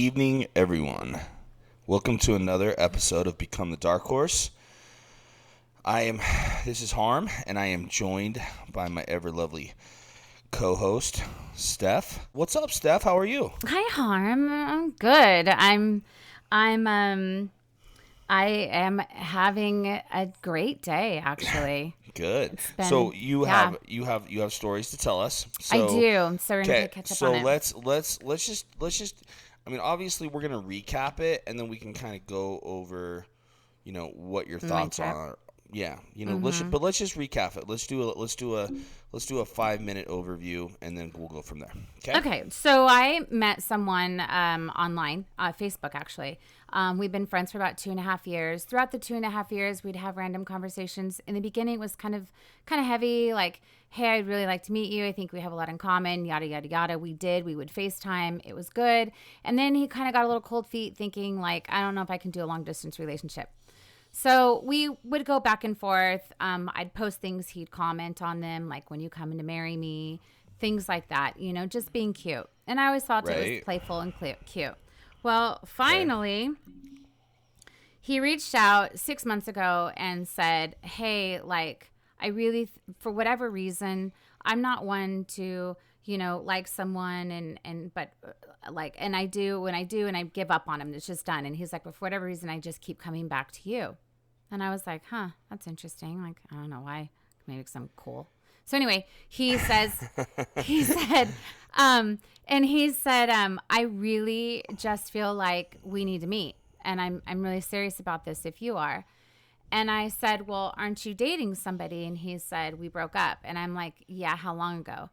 Evening, everyone. Welcome to another episode of Become the Dark Horse. I am, this is Harm, and I am joined by my ever lovely co host, Steph. What's up, Steph? How are you? Hi, Harm. I'm good. I'm, I'm, um, I am having a great day, actually. Good. been- so you yeah. have you have you have stories to tell us. I do. So we're gonna catch up so on it. let's let's let's just let's just. I mean, obviously, we're gonna recap it, and then we can kind of go over, you know, what your thoughts are. Yeah, you know, let's Mm-hmm. but let's just recap it. Let's do a let's do a let's do a five minute overview, and then we'll go from there. Okay. Okay, so I met someone um, online, uh, Facebook actually. Um, we've been friends for about two and a half years. Throughout the two and a half years, we'd have random conversations. In the beginning, it was kind of kind of heavy, like, "Hey, I'd really like to meet you. I think we have a lot in common." Yada yada yada. We did. We would FaceTime. It was good. And then he kind of got a little cold feet, thinking like, "I don't know if I can do a long distance relationship." So we would go back and forth. Um, I'd post things, he'd comment on them, like when you coming to marry me, things like that. You know, just being cute. And I always thought it was playful and cute. Well, finally, he reached out six months ago and said, "Hey, like I really, for whatever reason, I'm not one to." you know like someone and and but uh, like and i do when i do and i give up on him it's just done. And he's like but for whatever reason i just keep coming back to you. And i was like huh that's interesting. Like i don't know why. Maybe because i'm cool. So anyway he says he said um and he said um i really just feel like we need to meet and i'm i'm really serious about this if you are and i said well aren't you dating somebody and he said we broke up and i'm like yeah how long ago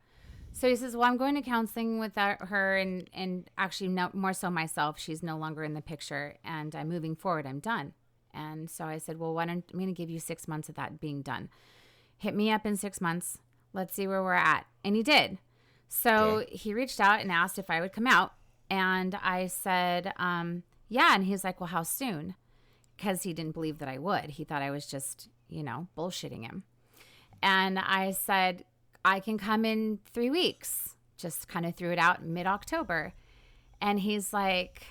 so he says, "Well, I'm going to counseling with her, and and actually, no, more so myself. She's no longer in the picture, and I'm moving forward. I'm done." And so I said, "Well, why don't I'm going to give you six months of that being done? Hit me up in six months. Let's see where we're at." And he did. So he reached out and asked if I would come out, and I said, um, "Yeah." And he's like, "Well, how soon?" Because he didn't believe that I would. He thought I was just, you know, bullshitting him. And I said, I can come in three weeks. Just kind of threw it out mid October. And he's like,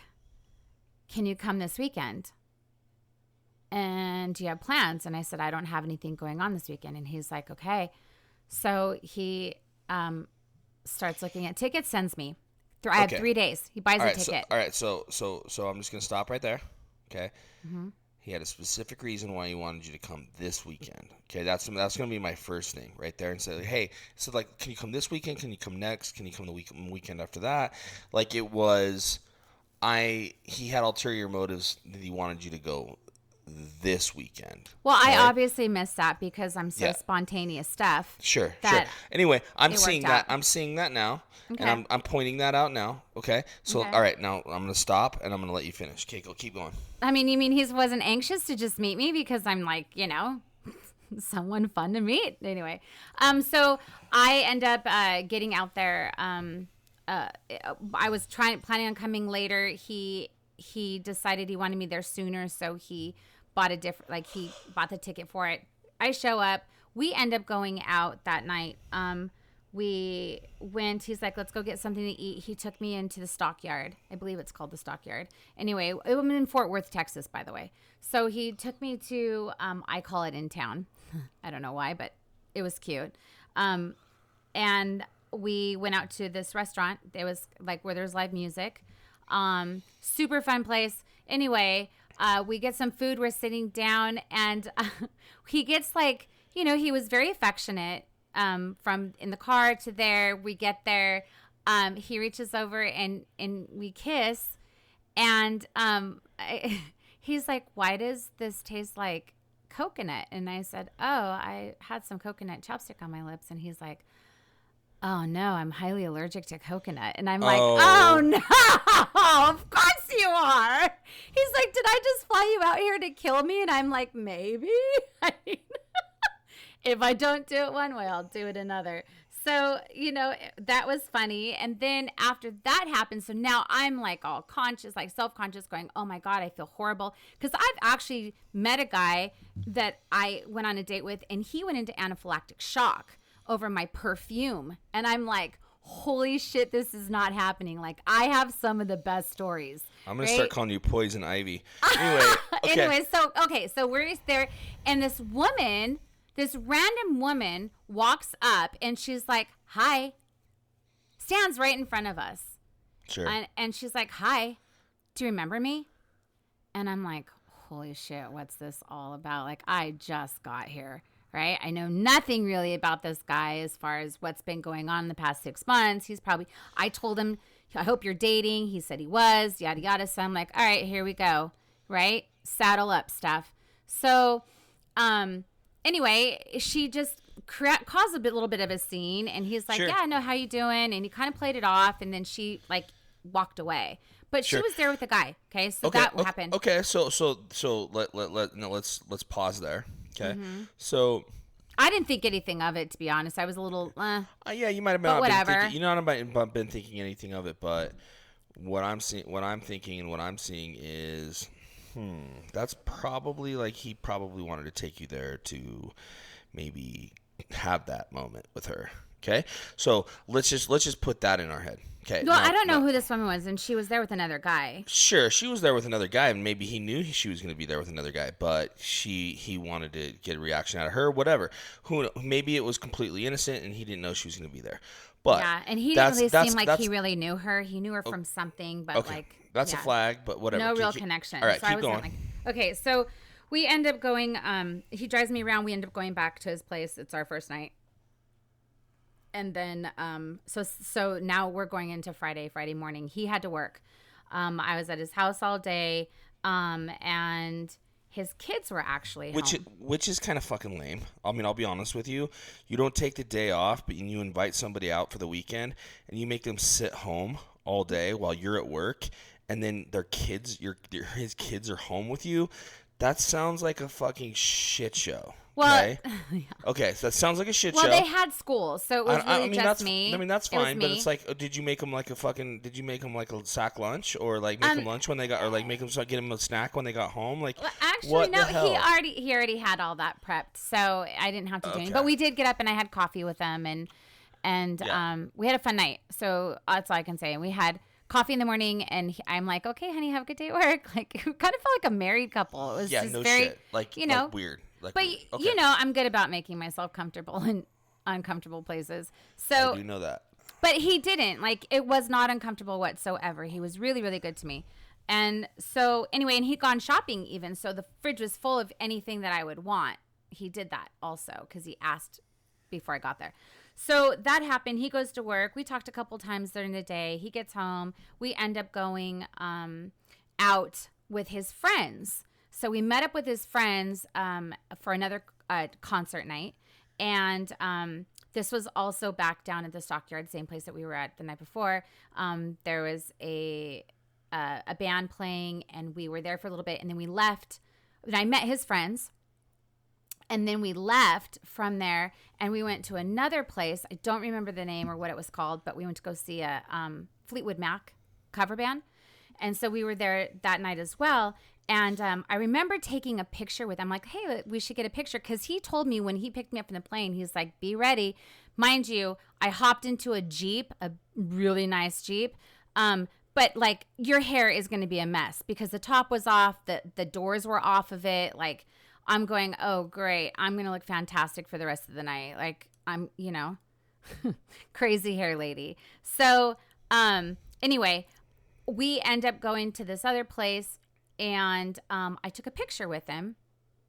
Can you come this weekend? And do you have plans? And I said, I don't have anything going on this weekend. And he's like, Okay. So he um, starts looking at tickets, sends me. I have Okay. three days. He buys All a right. So, ticket. all right. So so so I'm just gonna stop right there. Okay. Mm-hmm. He had a specific reason why he wanted you to come this weekend. Okay, that's that's gonna be my first thing right there, and say, hey, so like, can you come this weekend? Can you come next? Can you come the week weekend after that? Like it was, I he had ulterior motives that he wanted you to go this weekend. well, I obviously missed that because I'm so Yeah. spontaneous stuff. Sure, sure. Anyway, I'm seeing that. out. I'm seeing that now, Okay. and I'm, I'm pointing that out now. Okay, so Okay. all right, now I'm gonna stop and I'm gonna let you finish. Okay, go keep going. I mean, you mean he wasn't anxious to just meet me because I'm like, you know, someone fun to meet. Anyway, um, so I end up uh, getting out there. Um, uh, I was trying planning on coming later. He he decided he wanted me there sooner, so he bought a different like he bought the ticket for it. I show up. We end up going out that night. Um, we went he's like let's go get something to eat. He took me into the stockyard. I believe it's called the stockyard. Anyway was in fort worth texas by the way. So he took me to um, i call it in town. I don't know why but it was cute. Um, and we went out to this restaurant. It was like where there's live music. Um, super fun place. Anyway uh, we get some food we're sitting down and uh, he gets like you know he was very affectionate um, from in the car to there. We get there. Um, he reaches over and and we kiss, and um, I, he's like, "Why does this taste like coconut?" And I said, "Oh, I had some coconut ChapStick on my lips." And he's like, "Oh no, I'm highly allergic to coconut." And I'm like, Oh. "Oh no, of course you are." He's like, "Did I just fly you out here to kill me?" And I'm like, "Maybe." I mean, if I don't do it one way, I'll do it another. So, you know, that was funny. And then after that happened, so now I'm like all conscious, like self conscious, going, oh my God, I feel horrible. Because I've actually met a guy that I went on a date with, and he went into anaphylactic shock over my perfume. And I'm like, holy shit, this is not happening. Like I have some of the best stories. I'm gonna right? start calling you Poison Ivy. Anyway, okay. anyway, so okay, so we're there, and this woman, this random woman, walks up, and she's like, "Hi," stands right in front of us, sure. and and she's like, "Hi, do you remember me?" And I'm like, "Holy shit, what's this all about?" Like I just got here. Right? I know nothing really about this guy as far as what's been going on in the past six months. He's probably, I told him, I hope you're dating. He said he was, yada, yada. So I'm like, all right, here we go. Right? Saddle up stuff. So, um, anyway, she just cra- caused a bit, little bit of a scene. And he's like, Sure. yeah, no, how you doing? And he kind of played it off. And then she like walked away. But Sure. she was there with the guy. Okay. So okay, that okay, happened. Okay, so so so let let let no, let's let's pause there. Okay, Mm-hmm. so I didn't think anything of it, to be honest. I was a little, uh, uh, yeah, you might have been whatever. thinking, you know, I might have been thinking anything of it, but what I'm seeing, what I'm thinking, and what I'm seeing is, hmm, that's probably like he probably wanted to take you there to maybe have that moment with her. Okay, so let's just let's just put that in our head. Okay, well, now- I don't know now- who this woman was. And she was there with another guy. Sure, she was there with another guy, and maybe he knew she was going to be there with another guy, but she he wanted to get a reaction out of her, whatever. Who maybe it was completely innocent, and he didn't know she was going to be there. But yeah. And he didn't really seem like he really knew her. He knew her from something, but okay, like, that's yeah. a flag, but whatever. no Keep- real keep- connection. All right, so I keep going. like, okay, so we end up going. Um, he drives me around. We end up going back to his place. It's our first night, and then um, so so now we're going into Friday. Friday morning, he had to work. Um, I was at his house all day, um, and his kids were actually which home. which is kind of fucking lame. I mean, I'll be honest with you. You don't take the day off, but you invite somebody out for the weekend, and you make them sit home all day while you're at work, and then their kids, your their- his kids are home with you. That sounds like a fucking shit show. Well, okay, okay, so that sounds like a shit well, show. Well, they had school, so it was I, I- I mean just that's me. I mean that's It fine, but it's like, uh, did you make them like a fucking? Did you make them like a sack lunch, or like make Um, them lunch when they got, or like make them get them a snack when they got home? Like, Well, actually, no. He already he already had all that prepped, so I didn't have to do anything. But we did get up and I had coffee with them, and and Yeah. um, we had a fun night. So that's all I can say. And we had coffee in the morning, and he, I'm like, okay, honey, have a good day at work. Like, kind of felt like a married couple. It was yeah, just no very, shit. Like, you know, like weird. Like, but Okay. you know, I'm good about making myself comfortable in uncomfortable places. So I do know that. but he didn't. Like it was not uncomfortable whatsoever. He was really, really good to me. And so anyway, and he'd gone shopping even. So the fridge was full of anything that I would want. He did that also because he asked before I got there. So that happened. He goes to work. We talked a couple times during the day. He gets home. We end up going um, out with his friends. So we met up with his friends um, for another uh, concert night. And um, this was also back down at the stockyard, same place that we were at the night before. Um, there was a uh, a band playing, and we were there for a little bit, and then we left. And I met his friends, and then we left from there, and we went to another place. I don't remember the name or what it was called, but we went to go see a um, Fleetwood Mac cover band, and so we were there that night as well. And um, I remember taking a picture with him, like, hey, we should get a picture. Because he told me when he picked me up from the plane, he's like, be ready. Mind you, I hopped into a Jeep, a really nice Jeep. Um, but like, your hair is going to be a mess because the top was off, the, the doors were off of it. Like, I'm going, oh, great. I'm going to look fantastic for the rest of the night. Like, I'm, you know, crazy hair lady. So, um, anyway, we end up going to this other place and um, I took a picture with him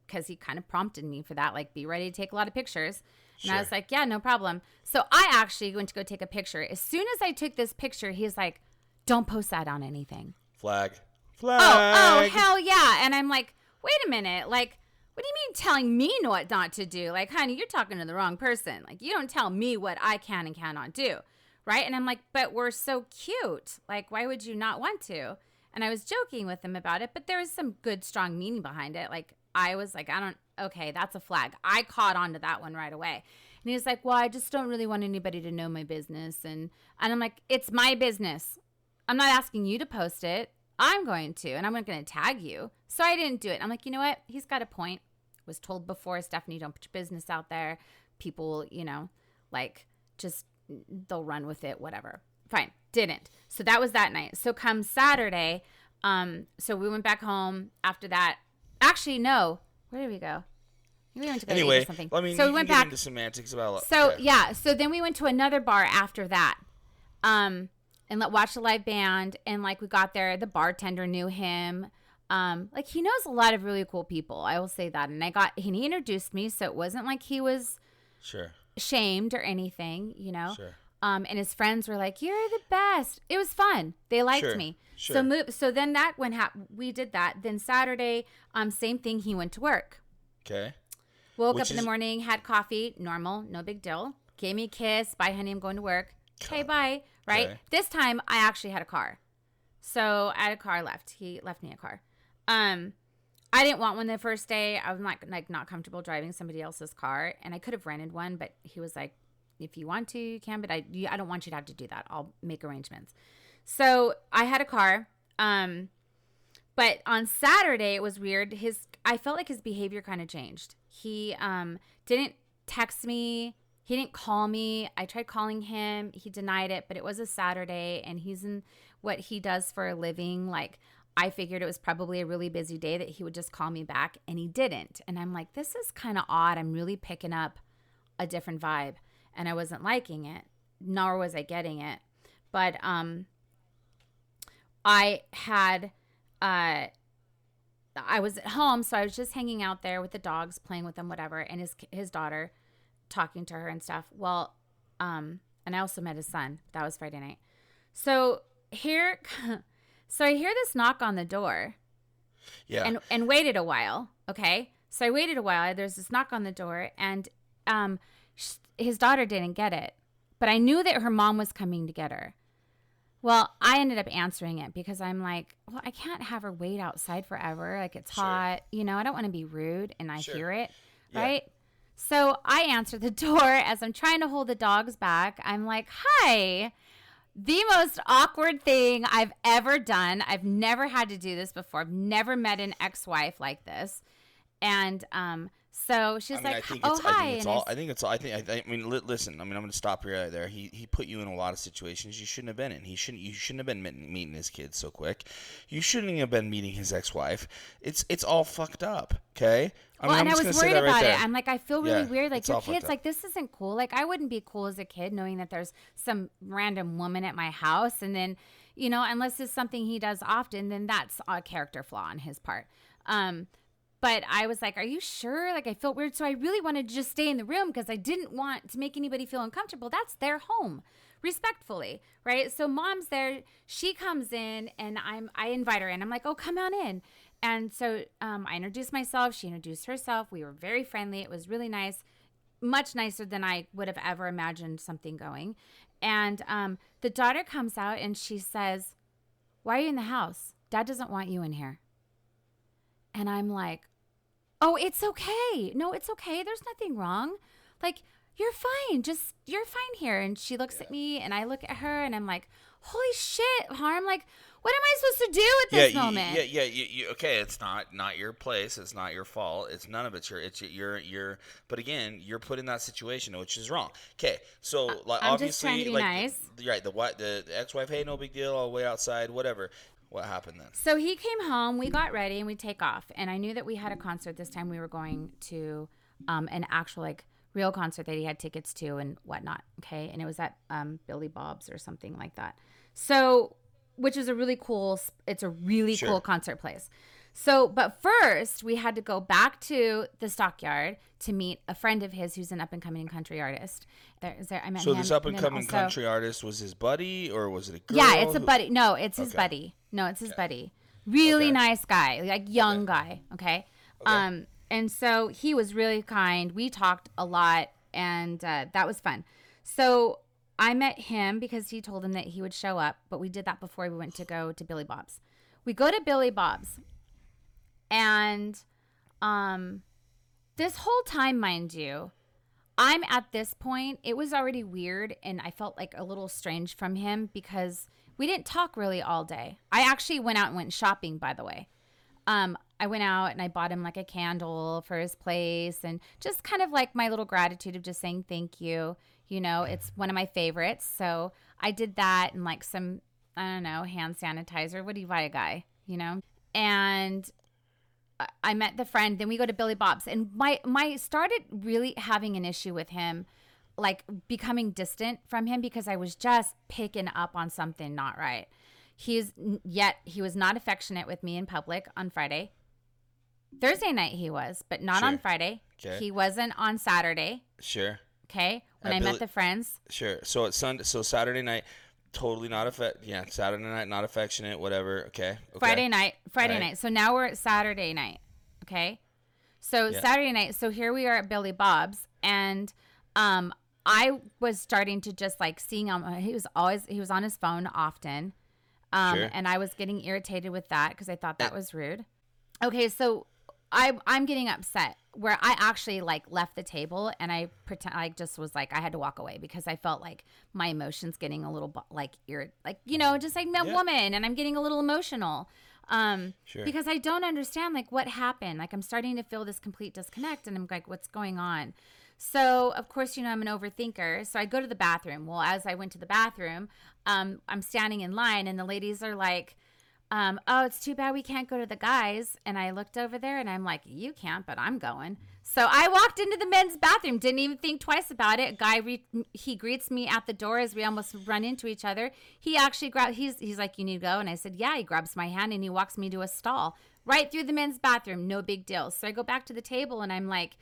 because he kind of prompted me for that, like, be ready to take a lot of pictures. And I was like, yeah, no problem. So I actually went to go take a picture. As soon as I took this picture, he's like, don't post that on anything. Flag. Flag. Oh, oh, hell yeah. And I'm like, wait a minute. Like, what do you mean telling me what not to do? Like, honey, you're talking to the wrong person. Like, you don't tell me what I can and cannot do. Right. And I'm like, but we're so cute. Like, why would you not want to? And I was joking with him about it, but there was some good, strong meaning behind it. Like, I was like, I don't, okay, that's a flag. I caught on to that one right away. And he was like, well, I just don't really want anybody to know my business. And, and I'm like, it's my business. I'm not asking you to post it. I'm going to, and I'm not going to tag you. So I didn't do it. I'm like, you know what? He's got a point. Was told before, Stephanie, don't put your business out there. People, you know, like just they'll run with it, whatever. Fine. Didn't. So that was that night. So come Saturday, um, so we went back home after that. Actually, no. Where did we go? We went to Anyway, something. I mean, so we went back. into semantics about. So yeah, so then we went to another bar after that, um, and let watch a live band. And like we got there, the bartender knew him. Um, like he knows a lot of really cool people. I will say that. And I got and he introduced me, so it wasn't like he was Sure. shamed or anything, you know. Sure. Um, and his friends were like, "You're the best." It was fun. They liked Sure, me. sure. So move. So then that when hap- we did that. Then Saturday, um, same thing. He went to work. Okay. Woke Which up in the morning, had coffee, normal, no big deal. Gave me a kiss. Bye, honey. I'm going to work. Okay, bye. Right. Okay. This time, I actually had a car. So I had a car left. He left me a car. Um, I didn't want one the first day. I was not like not comfortable driving somebody else's car, and I could have rented one, but he was like, "If you want to, you can, but I you, I don't want you to have to do that. I'll make arrangements." So I had a car. Um, but on Saturday it was weird. His I felt like his behavior kind of changed. He um didn't text me. He didn't call me. I tried calling him. He denied it, but it was a Saturday and he's in what he does for a living. Like I figured it was probably a really busy day that he would just call me back and he didn't. And I'm like, this is kind of odd. I'm really picking up a different vibe and I wasn't liking it, nor was I getting it. But um I had uh I was at home, so I was just hanging out there with the dogs, playing with them, whatever, and his his daughter talking to her and stuff. Well, um, and I also met his son. That was Friday night. So here, so I hear this knock on the door, Yeah. and and waited a while. Okay, so I waited a while. There's this knock on the door, and um, his daughter didn't get it, but I knew that her mom was coming to get her. Well, I ended up answering it because I'm like, well, I can't have her wait outside forever. Like it's Sure. hot, you know. I don't want to be rude, and I Sure. hear it, Yeah. right? So I answer the door as I'm trying to hold the dogs back. I'm like, "Hi." The most awkward thing I've ever done. I've never had to do this before. I've never met an ex-wife like this. And um so she's I mean, I like, think "Oh, it's, hi." I think it's all. I I think it's all. I think. I, I mean, li- listen. I mean, I'm going to stop you right there. He he put you in a lot of situations you shouldn't have been in. He shouldn't. You shouldn't have been meeting his kids so quick. You shouldn't have been meeting his ex-wife. It's it's all fucked up. Okay. I well, mean, and I'm I was worried right about there. it. I'm like, I feel really Yeah, weird. Like your kids, like this isn't cool. Like I wouldn't be cool as a kid knowing that there's some random woman at my house, and then, you know, unless it's something he does often, then that's a character flaw on his part. Um, but I was like, "Are you sure?" Like I felt weird, so I really wanted to just stay in the room because I didn't want to make anybody feel uncomfortable. That's their home, respectfully, right? So mom's there. She comes in, and I'm I invite her in. I'm like, "Oh, come on in." And so um, I introduced myself. She introduced herself. We were very friendly. It was really nice, much nicer than I would have ever imagined something going. And um, the daughter comes out and she says, "Why are you in the house? Dad doesn't want you in here." And I'm like, "Oh, it's okay. No, it's okay. There's nothing wrong. Like you're fine. Just you're fine here." And she looks at me and I look at her and I'm like, "Holy shit, harm! Like, what am I supposed to do at this you- moment?" yeah, yeah, you, you, okay. It's not not your place. It's not your fault. It's none of it's your. It's your your. But again, you're put in that situation, which is wrong. Okay, so like I'm obviously, just to be like nice. right, the what the, the ex-wife, hey, no big deal. I'll wait outside. Whatever. What happened then? So he came home, we got ready, and we take off. And I knew that we had a concert this time. We were going to um, an actual, like, real concert that he had tickets to and whatnot. Okay. And it was at um, Billy Bob's or something like that. So, which is a really cool, it's a really Sure. cool concert place. So, but first, we had to go back to the stockyard to meet a friend of his who's an up and coming country artist. There, is there, I met So him, this up and coming also- country artist was his buddy, or was it a girl? yeah, it's a buddy. No, it's his Okay. buddy. No, it's his buddy. Really Okay. nice guy, like young guy. Okay? Um, and so he was really kind. We talked a lot, and uh, that was fun. So I met him because he told him that he would show up, but we did that before we went to go to Billy Bob's. We go to Billy Bob's, and um, this whole time, mind you, I'm at this point, it was already weird and I felt like a little strange from him because we didn't talk really all day. I actually went out and went shopping, by the way. Um, I went out and I bought him like a candle for his place and just kind of like my little gratitude of just saying thank you. You know, it's one of my favorites. So I did that and like some, I don't know, hand sanitizer. What do you buy a guy? You know? And I- met the friend. Then we go to Billy Bob's, and my my started really having an issue with him, like becoming distant from him because I was just picking up on something not right. He's yet he was not affectionate with me in public on Friday. Thursday night he was, but not on Friday. Okay. He wasn't on Saturday. Sure. Okay, when At I Billy- met the friends. Sure. So it's Sunday. So Saturday night, totally not affect. Yeah, Saturday night, not affectionate. Whatever. Okay. okay. Friday night, Friday Right. night. So now we're at Saturday night. Okay. So Yeah. Saturday night. So here we are at Billy Bob's, and um, I was starting to just like seeing him. He was always he was on his phone often, um, Sure. and I was getting irritated with that because I thought that was rude. Okay, so I I'm getting upset where I actually like left the table and I pretend I just was like I had to walk away because I felt like my emotions getting a little like ir- like you know just like a Yeah. woman and I'm getting a little emotional. Um Sure. because I don't understand like what happened. Like I'm starting to feel this complete disconnect and I'm like what's going on? So of course you know I'm an overthinker. So I go to the bathroom. Well as I went to the bathroom um I'm standing in line and the ladies are like um, oh, it's too bad we can't go to the guys. And I looked over there and I'm like, you can't, but I'm going. So I walked into the men's bathroom, didn't even think twice about it. Guy, re- he greets me at the door as we almost run into each other. He actually grabbed, he's, he's like, you need to go. And I said, yeah. He grabs my hand and he walks me to a stall right through the men's bathroom. No big deal. So I go back to the table and I'm like,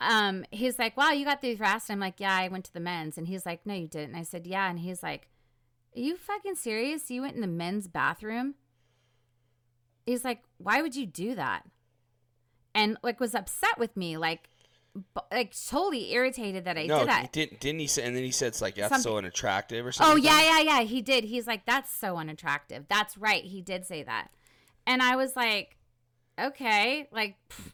um, he's like, wow, you got through fast. I'm like, yeah, I went to the men's. And he's like, no, you didn't. And I said, yeah. And he's like, are you fucking serious? You went in the men's bathroom? He's like, why would you do that? And like was upset with me, like, b- like totally irritated that I no, did that. didn't didn't he say? And then he said it's like that's so unattractive or something. Oh something. yeah, yeah, yeah. He did. He's like, that's so unattractive. That's right. He did say that, and I was like, okay, like, pff,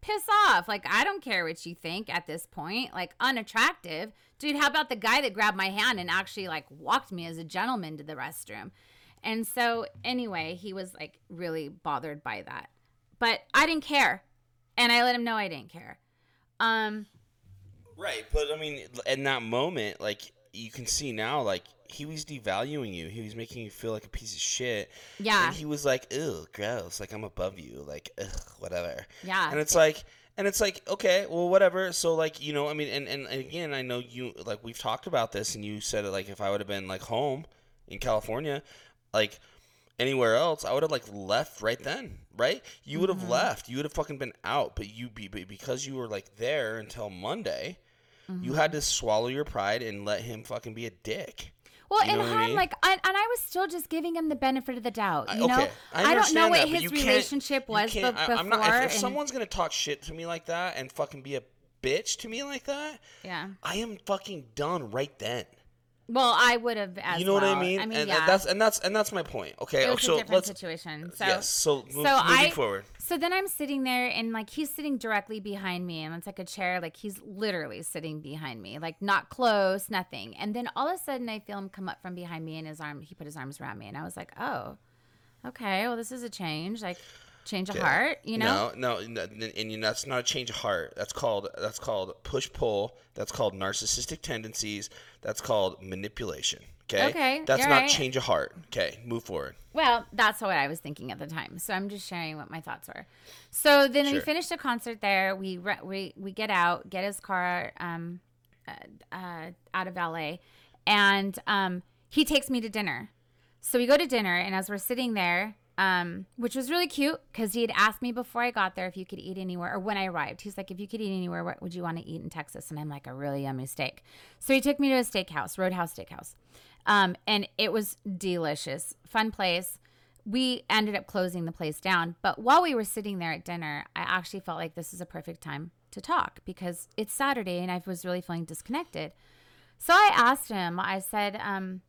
piss off. Like, I don't care what you think at this point. Like, unattractive, dude. How about the guy that grabbed my hand and actually like walked me as a gentleman to the restroom? And so, anyway, he was like really bothered by that, but I didn't care, and I let him know I didn't care. Um, Right, but I mean, in that moment, like you can see now, like he was devaluing you. He was making you feel like a piece of shit. Yeah. And he was like, "Ew, gross. Like I'm above you. Like, ugh, whatever." yeah. And it's like, and it's like, okay, well, whatever. So like, you know, I mean, and and again, I know you like we've talked about this, and you said it like if I would have been like home in California, like anywhere else, I would have like left right then, right? You would have Mm-hmm. left. You would have fucking been out, but you be because you were like there until Monday, you Mm-hmm. had to swallow your pride and let him fucking be a dick. Well, You and know I Han, mean? like, I, and I was still just giving him the benefit of the doubt. I- You know, okay, I, I, don't know what that, his relationship was be- before. I, am not, if, if and- someone's gonna talk shit to me like that and fucking be a bitch to me like that, yeah. I am fucking done right then. Well, I would have as you know what I mean? I mean, and, yeah. and that's and that's and that's my point. Okay, it was so a different let's situation. So, yes. So, move, so moving I forward. so then I'm sitting there and like he's sitting directly behind me and it's like a chair like he's literally sitting behind me like not close nothing and then all of a sudden I feel him come up from behind me and his arm he put his arms around me and I was like oh okay well this is a change like change of Yeah. heart you know No, no, no, and you, that's not a change of heart. That's called that's called push pull. That's called narcissistic tendencies. That's called manipulation. Okay. Okay, That's you're not right. change of heart. Okay. Move forward. Well, that's what I was thinking at the time. So I'm just sharing what my thoughts were. So then we Sure. finished the concert there. We re- we we get out, get his car um, uh, uh, out of LA, and um, he takes me to dinner. So we go to dinner, and as we're sitting there, um, which was really cute because he had asked me before I got there if you could eat anywhere, or when I arrived, he's like, if you could eat anywhere, what would you want to eat in Texas? And I'm like, a really yummy steak. So he took me to a steakhouse, Roadhouse Steakhouse, um, and it was delicious, fun place. We ended up closing the place down, but while we were sitting there at dinner, I actually felt like this is a perfect time to talk because it's Saturday and I was really feeling disconnected. So I asked him, I said, um,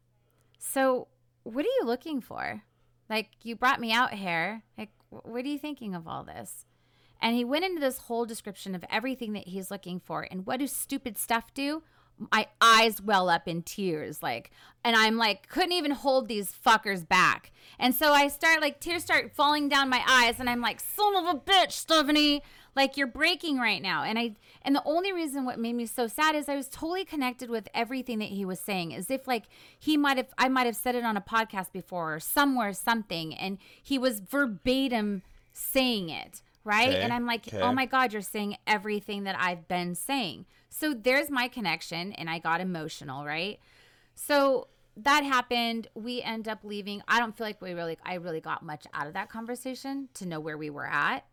so what are you looking for? Like, you brought me out here. Like, what are you thinking of all this? And he went into this whole description of everything that he's looking for. And what do stupid stuff do? My eyes well up in tears, like, and I'm like, couldn't even hold these fuckers back. And so I start, like, tears start falling down my eyes, and I'm like, son of a bitch, Stephanie. Like you're breaking right now. And I and the only reason what made me so sad is I was totally connected with everything that he was saying. As if like he might have I might have said it on a podcast before or somewhere something and he was verbatim saying it. Right. Okay, And I'm like, oh okay. oh my God, you're saying everything that I've been saying. So there's my connection. And I got emotional. Right. So that happened. We end up leaving. I don't feel like we really, I really got much out of that conversation to know where we were at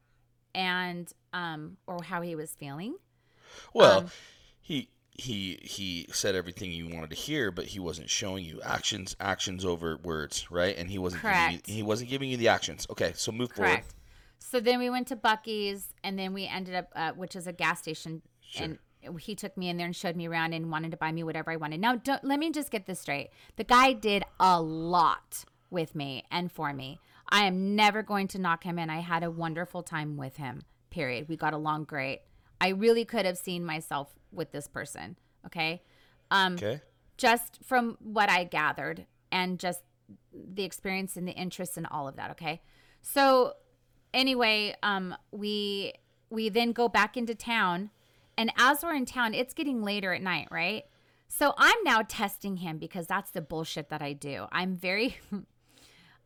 and, um, or how he was feeling. Well, Um, he he he said everything you wanted to hear, but he wasn't showing you actions, actions over words, right? And he wasn't giving you, he wasn't giving you the actions. Okay, so move Correct. So then we went to Buc-ee's and then we ended up, uh, which is a gas station. And he took me in there and showed me around and wanted to buy me whatever I wanted. Now, don't, let me just get this straight. The guy did a lot with me and for me. I am never going to knock him in. I had a wonderful time with him, period. We got along great. I really could have seen myself with this person. Okay. Um. Okay. just from what I gathered and just the experience and the interest and all of that. Okay. So anyway, um, we we then go back into town, and as we're in town, it's getting later at night, right? So I'm now testing him because that's the bullshit that I do. I'm very,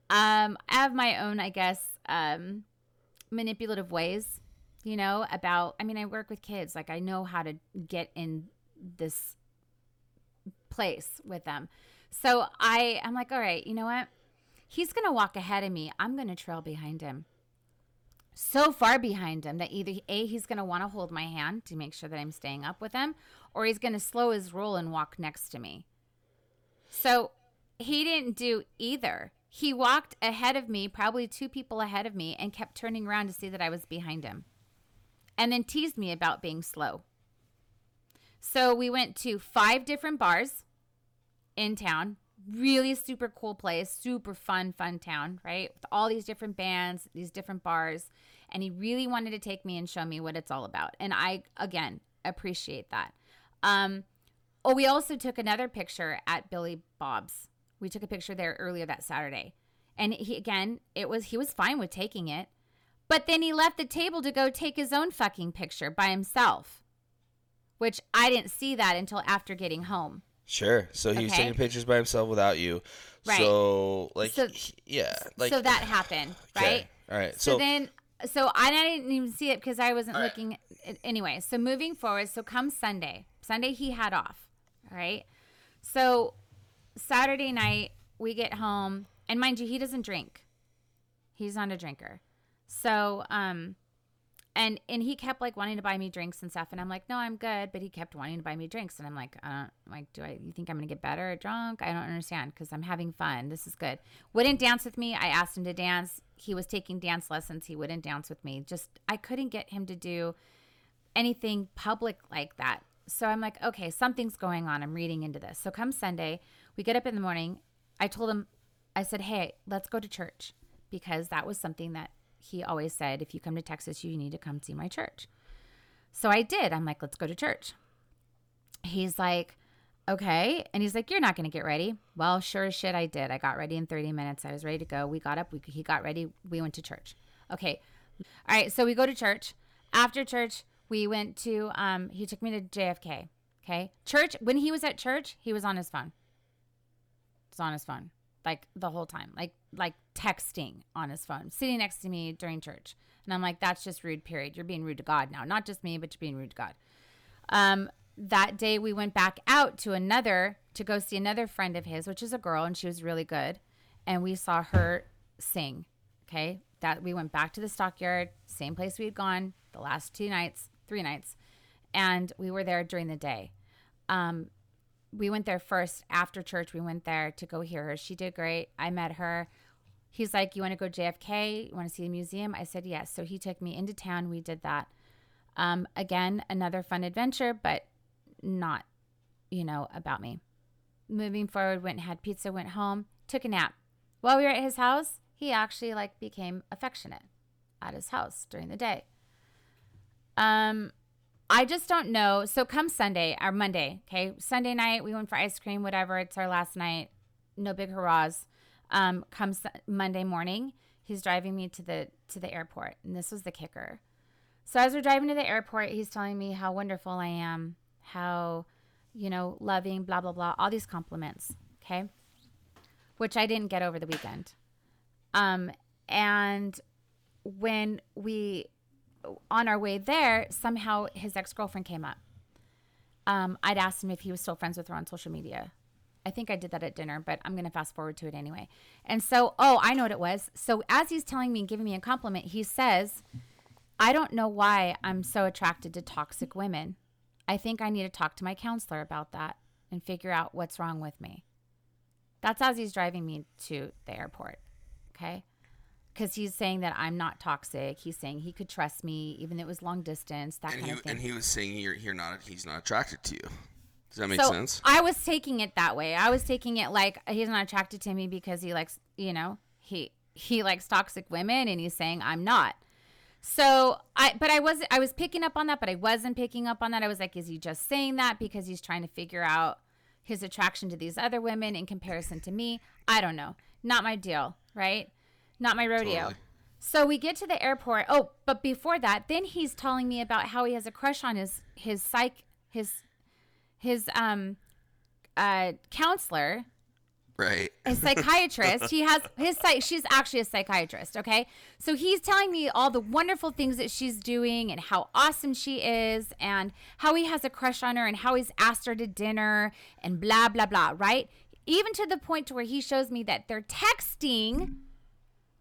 um, I have my own, I guess, um, manipulative ways, you know, about. I mean, I work with kids, like I know how to get in this place with them. So I I'm like, all right, you know what? He's gonna walk ahead of me. I'm gonna trail behind him. So far behind him that either A, he's gonna want to hold my hand to make sure that I'm staying up with him, or he's gonna slow his roll and walk next to me. So he didn't do either. He walked ahead of me, probably two people ahead of me, and kept turning around to see that I was behind him. And then teased me about being slow. So we went to five different bars in town. Really super cool place, super fun, fun town, right? With all these different bands, these different bars. And he really wanted to take me and show me what it's all about. And I, again, appreciate that. Um, oh, we also took another picture at Billy Bob's. We took a picture there earlier that Saturday. And he, again, it was, he was fine with taking it. But then he left the table to go take his own fucking picture by himself, which I didn't see that until after getting home. Sure. So he was taking pictures by himself without you. Right. So like So- he- yeah, like so that happened, okay. right? All right. So, So, then, so I didn't even see it because I wasn't looking. At, anyway, so moving forward, so come Sunday, Sunday he had off. All right. So Saturday night we get home, and mind you, he doesn't drink. He's not a drinker. So um, and and he kept like wanting to buy me drinks and stuff, and I'm like, no, I'm good. But he kept wanting to buy me drinks, and I'm like, I don't like. Do I? You think I'm gonna get better at drunk? I don't understand because I'm having fun. This is good. Wouldn't dance with me. I asked him to dance. He was taking dance lessons. He wouldn't dance with me. Just I couldn't get him to do anything public like that. So I'm like, okay, something's going on. I'm reading into this. So come Sunday, we get up in the morning. I told him, I said, hey, let's go to church because that was something that he always said if you come to Texas, you need to come see my church. So I did. I'm like, let's go to church. He's like, okay. And he's like, you're not going to get ready. Well, sure as shit, I did. I got ready in 30 minutes. I was ready to go. We got up. We, he got ready. We went to church. Okay. All right. So we go to church. After church, we went to, um, he took me to JFK. Okay. Church, when he was at church, he was on his phone. Was on his phone like the whole time, like, like texting on his phone, sitting next to me during church. And I'm like, that's just rude, period. You're being rude to God now. Not just me, but you're being rude to God. Um, that day we went back out to another to go see another friend of his, which is a girl, and she was really good. And we saw her sing. Okay. That we went back to the stockyard, same place we had gone the last two nights, three nights. And we were there during the day. Um, we went there first after church. We went there to go hear her. She did great. I met her. He's like, You want to go JFK? You want to see the museum? I said, Yes. So he took me into town. We did that. Um, again, another fun adventure, but not, you know, about me. Moving forward, went and had pizza, went home, took a nap. While we were at his house, he actually like became affectionate at his house during the day. Um, I just don't know. So come Sunday or Monday, okay? Sunday night, we went for ice cream, whatever. It's our last night. No big hurrahs. Um, comes Monday morning, he's driving me to the to the airport, and this was the kicker. So as we're driving to the airport, he's telling me how wonderful I am, how, you know, loving, blah, blah, blah, all these compliments. Okay. Which I didn't get over the weekend. Um, and when we, on our way there, somehow his ex girlfriend came up. Um, I'd asked him if he was still friends with her on social media. I think I did that at dinner, but I'm going to fast forward to it anyway. And so, oh, I know what it was. So as he's telling me and giving me a compliment, he says, I don't know why I'm so attracted to toxic women. I think I need to talk to my counselor about that and figure out what's wrong with me. That's as he's driving me to the airport. Okay. Because he's saying that I'm not toxic. He's saying he could trust me, even though it was long distance, that and kind he, of thing. and he was saying you're, you're not he's not attracted to you. Does that make so sense? I was taking it that way. I was taking it like he's not attracted to me because he likes, you know, he he likes toxic women and he's saying I'm not. So I but I was I was picking up on that, but I wasn't picking up on that. I was like, is he just saying that because he's trying to figure out his attraction to these other women in comparison to me? I don't know. Not my deal, right? Not my rodeo. Totally. So we get to the airport. Oh, but before that, then he's telling me about how he has a crush on his his psych his his um uh counselor Right. a psychiatrist. he has his psych. She's actually a psychiatrist. Okay, so he's telling me all the wonderful things that she's doing and how awesome she is and how he has a crush on her and how he's asked her to dinner and blah blah blah. Right? Even to the point to where he shows me that they're texting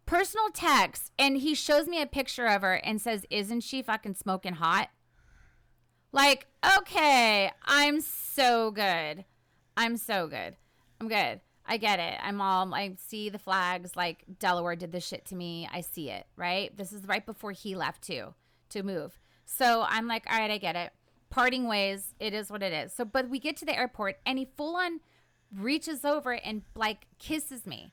personal text and he shows me a picture of her and says isn't she fucking smoking hot? Like okay i'm so good. I'm so good. I'm good. I get it. I'm all i see the flags like delaware did this shit to me. I see it right? This is right before he left too to move. So i'm like all right i get it. Parting ways it is what it is. So but we get to the airport and he full on reaches over and like kisses me.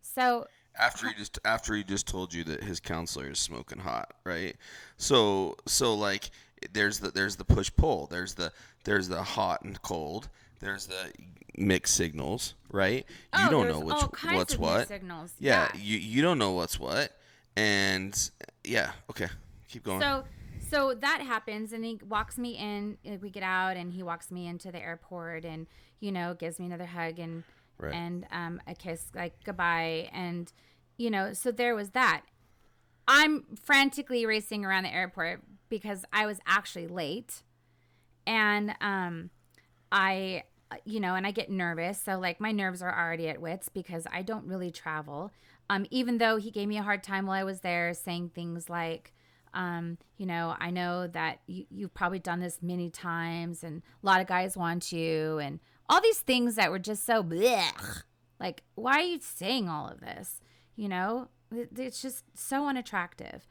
So after he just after he just told you that his counselor is smoking hot, right? So so like there's the there's the push pull, there's the there's the hot and cold, there's the mixed signals, right? You Oh, don't know which what's what. signals. Yeah, Yeah. you you don't know what's what, and yeah, okay, keep going. So so that happens and he walks me in we get out and he walks me into the airport and you know gives me another hug and Right. and um, a kiss like goodbye and you know so there was that i'm frantically racing around the airport because i was actually late and um i you know and i get nervous so like my nerves are already at wits because i don't really travel um even though he gave me a hard time while i was there saying things like um, you know, I know that you, you've probably done this many times and a lot of guys want you and all these things that were just so. Like, why are you saying all of this? You know, it's just so unattractive.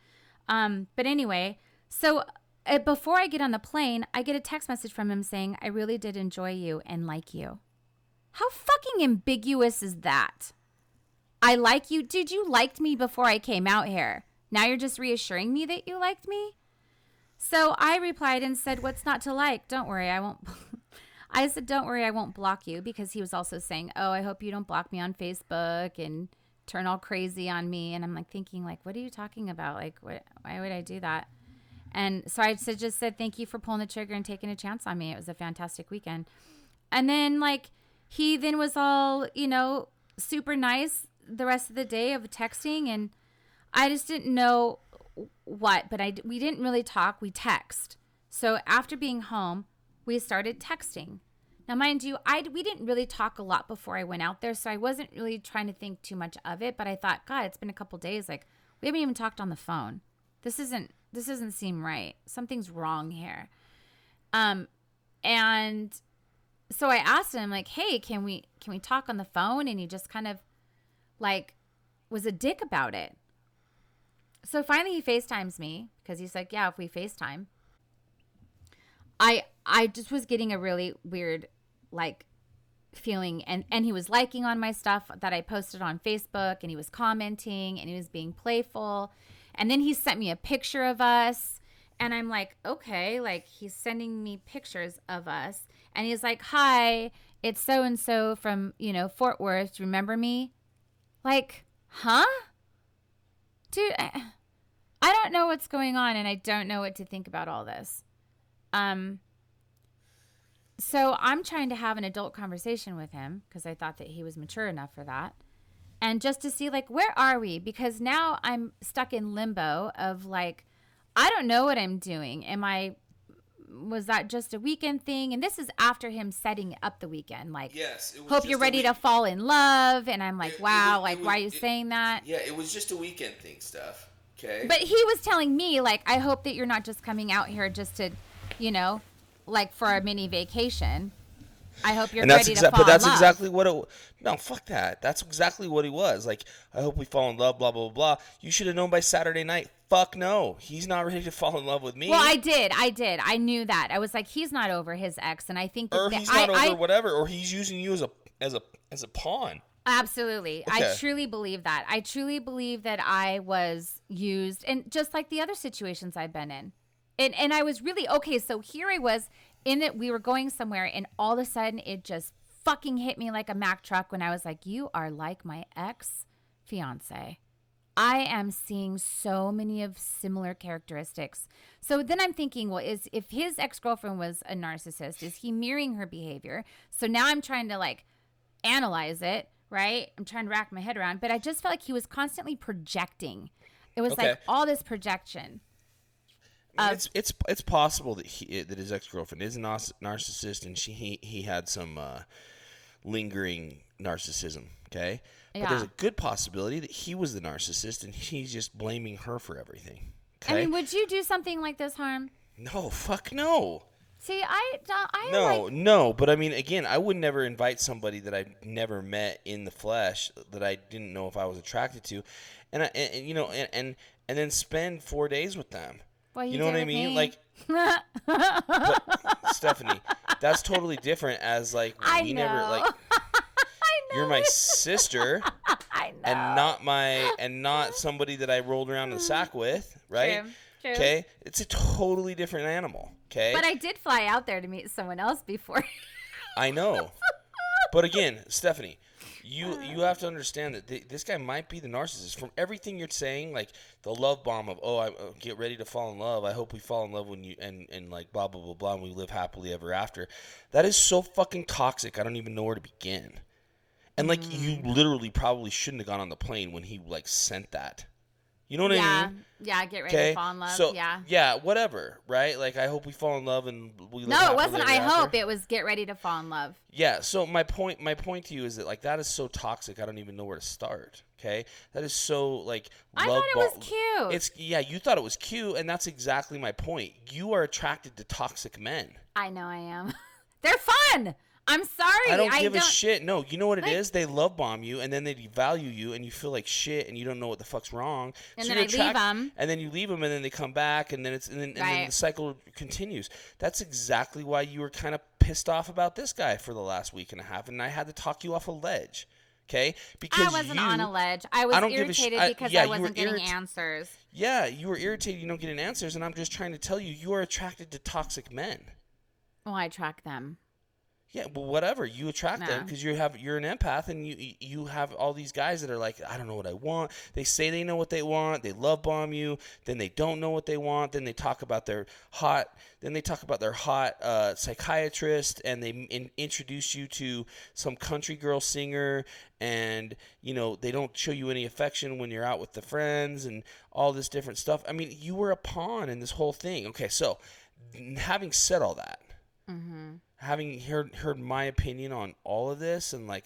Um, but anyway, so uh, before I get on the plane, I get a text message from him saying, I really did enjoy you and like you. How fucking ambiguous is that? I like you. Dude, you liked me before I came out here. Now you're just reassuring me that you liked me? So I replied and said, What's not to like? Don't worry, I won't. I said, Don't worry, I won't block you because he was also saying, Oh, I hope you don't block me on Facebook and turn all crazy on me. And I'm like thinking, like, what are you talking about? Like, what, why would I do that? And so I said, just said, thank you for pulling the trigger and taking a chance on me. It was a fantastic weekend. And then, like, he then was all, you know, super nice the rest of the day of texting. And I just didn't know what, but I, we didn't really talk. We text. So after being home, we started texting. Now, mind you, I we didn't really talk a lot before I went out there, so I wasn't really trying to think too much of it. But I thought, God, it's been a couple days. Like we haven't even talked on the phone. This isn't this doesn't seem right. Something's wrong here. Um, and so I asked him like, Hey, can we can we talk on the phone? And he just kind of like was a dick about it. So finally, he FaceTimes me because he's like, Yeah, if we FaceTime. I I just was getting a really weird like feeling and and he was liking on my stuff that I posted on Facebook and he was commenting and he was being playful. And then he sent me a picture of us and I'm like okay like he's sending me pictures of us and he's like hi it's so and so from you know Fort Worth remember me? Like huh? Dude I, I don't know what's going on and I don't know what to think about all this. Um so I'm trying to have an adult conversation with him because I thought that he was mature enough for that. And just to see like where are we because now I'm stuck in limbo of like I don't know what I'm doing. Am I was that just a weekend thing? And this is after him setting up the weekend. Like, yes, hope you're ready to fall in love. And I'm like, It- it wow, was- like, it why are you it- saying that? Yeah, it was just a weekend thing stuff. Okay. But he was telling me, like, I hope that you're not just coming out here just to, you know, like for a mini vacation. I hope you're and that's ready to exactly, fall but that's in love. exactly what it. No, fuck that. That's exactly what he was. Like, I hope we fall in love. Blah blah blah. You should have known by Saturday night. Fuck no, he's not ready to fall in love with me. Well, I did. I did. I knew that. I was like, he's not over his ex, and I think that or he's I, not over I, whatever, or he's using you as a as a as a pawn. Absolutely. I truly believe that. I truly believe that I was used and just like the other situations I've been in. And and I was really okay, so here I was in it we were going somewhere and all of a sudden it just fucking hit me like a Mack truck when I was like, "You are like my ex fiance." I am seeing so many of similar characteristics. So then I'm thinking, well, is if his ex-girlfriend was a narcissist, is he mirroring her behavior? So now I'm trying to like analyze it, right? I'm trying to rack my head around, but I just felt like he was constantly projecting. It was Okay. like all this projection. Uh, it's it's it's possible that he that his ex girlfriend is a narciss- narcissist, and she he, he had some uh, lingering narcissism. Okay, but there's a good possibility that he was the narcissist, and he's just blaming her for everything. Okay, I mean, would you do something like this, Harm? no, fuck no. See, I, I No, like, no, but I mean, again, I would never invite somebody that I never met in the flesh that I didn't know if I was attracted to, and I, and, and, you know, and, and and then spend four days with them. Well, you you know what I mean? me. Like, Stephanie, that's totally different. As like I we know. never like I know. you're my sister I know. and not my and not somebody that I rolled around in the sack with, right? Okay, it's a totally different animal. Okay, But I did fly out there to meet someone else before. I know. But again, Stephanie, you you have to understand that th- this guy might be the narcissist. From everything you're saying, like the love bomb of oh, I uh, get ready to fall in love. I hope we fall in love when you and and like blah blah blah blah, and we live happily ever after. That is so fucking toxic. I don't even know where to begin. And like you Mm. literally probably shouldn't have gone on the plane when he like sent that. You know what I mean? yeah. Get ready Okay. to fall in love. So yeah. yeah, whatever, right? Like I hope we fall in love and we live No, it wasn't. I after. hope it was get ready to fall in love. Yeah, so my point my point to you is that like that is so toxic I don't even know where to start. Okay? That is so like I love thought it was cute. It's yeah, you thought it was cute and that's exactly my point. You are attracted to toxic men. I know I am. They're fun. I'm sorry. I don't I give don't. a shit. No, you know what it is? Like- They love bomb you and then they devalue you and you feel like shit and you don't know what the fuck's wrong. And so then I leave attract- 'em. And then you leave them and then they come back and then it's and then, and then the cycle continues. That's exactly why you were kind of pissed off about this guy for the last week and a half and I had to talk you off a ledge. Okay? Because I wasn't you, on a ledge. I was I give sh- irritated I- because yeah, I wasn't getting irrit- answers. Yeah, you were irritated you don't get any answers and I'm just trying to tell you you are attracted to toxic men. Well, I track them. Yeah, well, whatever. You attract them because you have you're an empath, and you you have all these guys that are like, I don't know what I want. They say they know what they want. They love bomb you. Then they don't know what they want. Then they talk about their hot. Then they talk about their hot uh, psychiatrist, and they in, introduce you to some country girl singer, and you know they don't show you any affection when you're out with the friends, and all this different stuff. I mean, you were a pawn in this whole thing. Okay, so having said all that Mm-hmm. having heard heard my opinion on all of this and like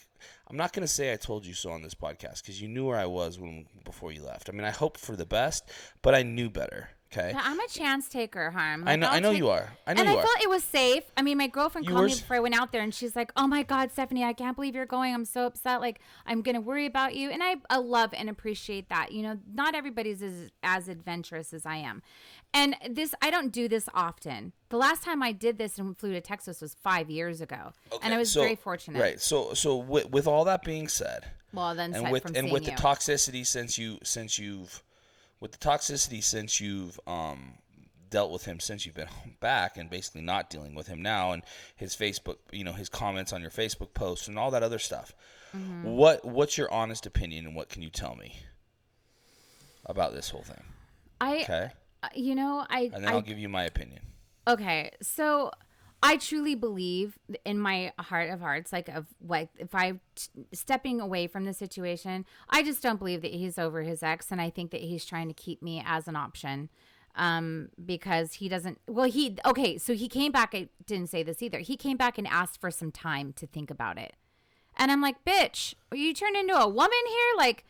I'm not to say I told you so on this podcast cuz you knew where I was when before you left. I mean, I hope for the best, but I knew better, okay? Yeah, I'm a chance taker, Harm. I know I'll I know take- you are. I know and you I are. felt it was safe. I mean, my girlfriend You called were me before I went out there, and she's like, "Oh my God, Stephanie, I can't believe you're going. I'm so upset. Like, I'm gonna worry about you." And I, I love and appreciate that. You know, not everybody's as as adventurous as I am. And this, I don't do this often. The last time I did this and flew to Texas was five years ago, and I was so- very fortunate. Right. So so with, with all that being said, Well, then and with and with you. the toxicity since you since you've with the toxicity since you've um dealt with him since you've been back and basically not dealing with him now and his Facebook you know his comments on your Facebook posts and all that other stuff Mm-hmm. what what's your honest opinion and what can you tell me about this whole thing I, Okay. uh, you know, I, And then I I'll give you my opinion. Okay, so I truly believe in my heart of hearts, like of like if I t- stepping away from the situation, I just don't believe that he's over his ex, and I think that he's trying to keep me as an option, um, because he doesn't. Well, he okay, so he came back. I didn't say this either. He came back and asked for some time to think about it, and I'm like, bitch, are you turned into a woman here? Like,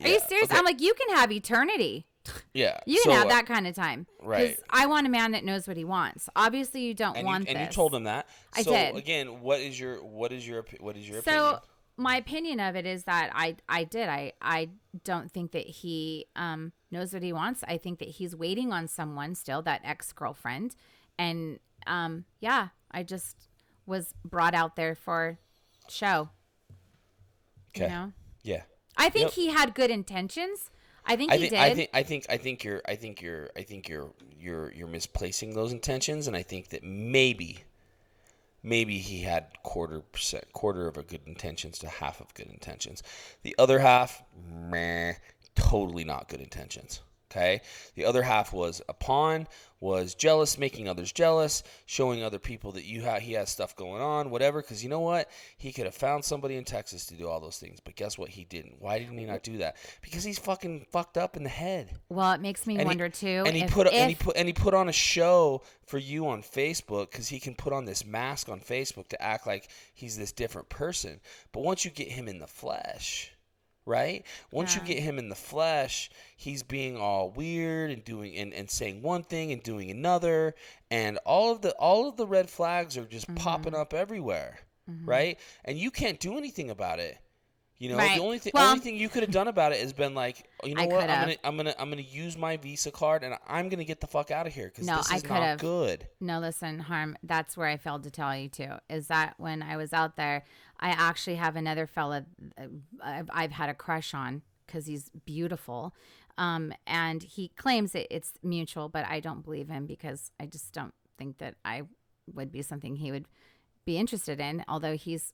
are you serious? okay. I'm like, you can have eternity. Yeah. You can so, have uh, that kind of time. right. I want a man that knows what he wants. Obviously, you don't And want you, this. and you told him that. I so did. again, what is your what is your what is your so opinion? my opinion of it is that I I did I I don't think that he um knows what he wants. I think that he's waiting on someone still, that ex girlfriend, and um yeah, I just was brought out there for show. Okay. You know, Yeah. I think Yep. he had good intentions. I think I think did. I think I think I think you're I think you're I think you're you're you're misplacing those intentions, and I think that maybe maybe he had quarter percent quarter of a good intentions to half of good intentions. The other half, meh, totally not good intentions. Okay. The other half was a pawn, was jealous, making others jealous, showing other people that you ha- he has stuff going on, whatever. Because you know what, he could have found somebody in Texas to do all those things, but guess what? He didn't. Why didn't he not do that? Because he's fucking fucked up in the head. well, it makes me And wonder he, too. And he if- put and he put and he put on a show for you on Facebook because he can put on this mask on Facebook to act like he's this different person. But once you get him in the flesh, right? Once Yeah. you get him in the flesh, he's being all weird and doing and, and saying one thing and doing another, and all of the all of the red flags are just Mm-hmm. popping up everywhere, right? And you can't do anything about it. You know, Right. the only thing Well- only thing you could have done about it has been like, "Oh, you know I what, I'm gonna I'm gonna I'm gonna use my Visa card and I'm gonna get the fuck out of here because No, this I is not could've. good. No, listen, harm. That's where I failed to tell you too. Is that when I was out there, I actually have another fella I've, I've had a crush on because he's beautiful, um, and he claims that it's mutual, but I don't believe him because I just don't think that I would be something he would be interested in. Although he's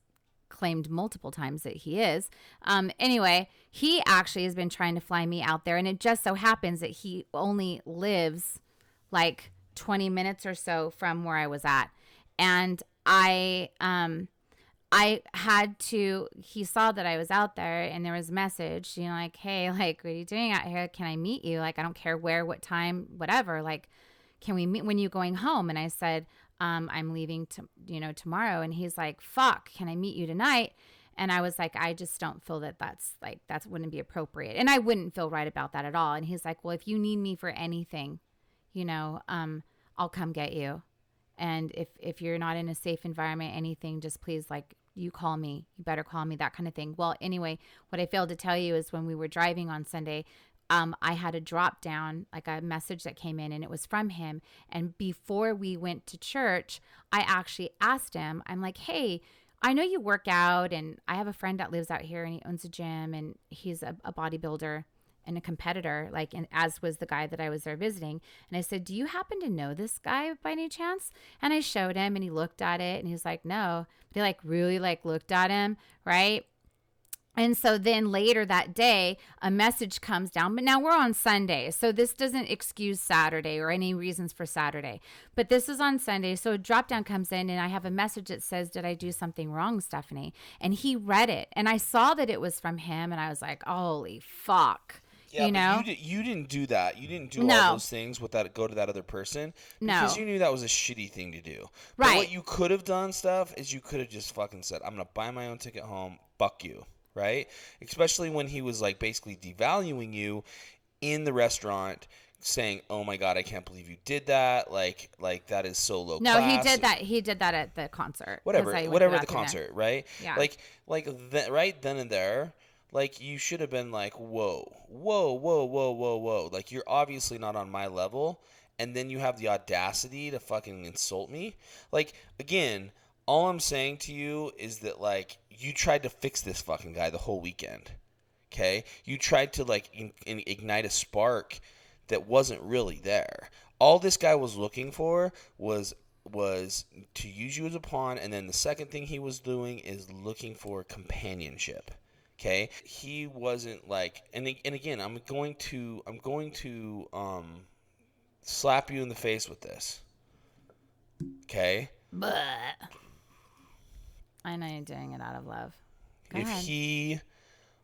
claimed multiple times that he is. Um, anyway, he actually has been trying to fly me out there, and it just so happens that he only lives like 20 minutes or so from where I was at. And I um I had to he saw that I was out there and there was a message, you know, like, hey, like what are you doing out here? Can I meet you? Like I don't care where, what time, whatever. Like, can we meet when you going home? And I said, um, I'm leaving to you know, tomorrow. And he's like, fuck, can I meet you tonight? And I was like, I just don't feel that that's like that wouldn't be appropriate. And I wouldn't feel right about that at all. And he's like, Well, if you need me for anything, you know, um, I'll come get you. And if if you're not in a safe environment, anything, just please like you call me. You better call me, that kind of thing. Well, anyway, what I failed to tell you is when we were driving on Sunday, um, I had a drop down, like a message that came in, and it was from him. And before we went to church, I actually asked him, I'm like, hey, I know you work out, and I have a friend that lives out here, and he owns a gym, and he's a, a bodybuilder and a competitor, like, and as was the guy that I was there visiting. And I said, Do you happen to know this guy by any chance? And I showed him, and he looked at it, and he was like, No. But he like really like looked at him, right? And so then later that day, a message comes down. But now we're on Sunday. So this doesn't excuse Saturday or any reasons for Saturday. But this is on Sunday. So a drop down comes in and I have a message that says, Did I do something wrong, Stephanie? And he read it. And I saw that it was from him. And I was like, Holy fuck. Yeah, you know? you, did, you didn't do that. You didn't do No. all those things with that. Go to that other person because No. you knew that was a shitty thing to do. Right. But what you could have done, stuff is you could have just fucking said, "I'm gonna buy my own ticket home. Fuck you." Right? Especially when he was like basically devaluing you in the restaurant, saying, "Oh my god, I can't believe you did that. Like, like that is so low No, he did that. He did that at the concert. whatever, I went to whatever the concert, right? Yeah. Like, like th- right then and there, like you should have been like, whoa, whoa, whoa, whoa, whoa, whoa. Like you're obviously not on my level, and then you have the audacity to fucking insult me. Like again, all I'm saying to you is that like you tried to fix this fucking guy the whole weekend. Okay, you tried to like in, in, ignite a spark that wasn't really there. All this guy was looking for was was to use you as a pawn, and then the second thing he was doing is looking for companionship. Okay, he wasn't like, and and again, I'm going to I'm going to um slap you in the face with this. Okay, But I know you're doing it out of love. Go if ahead. he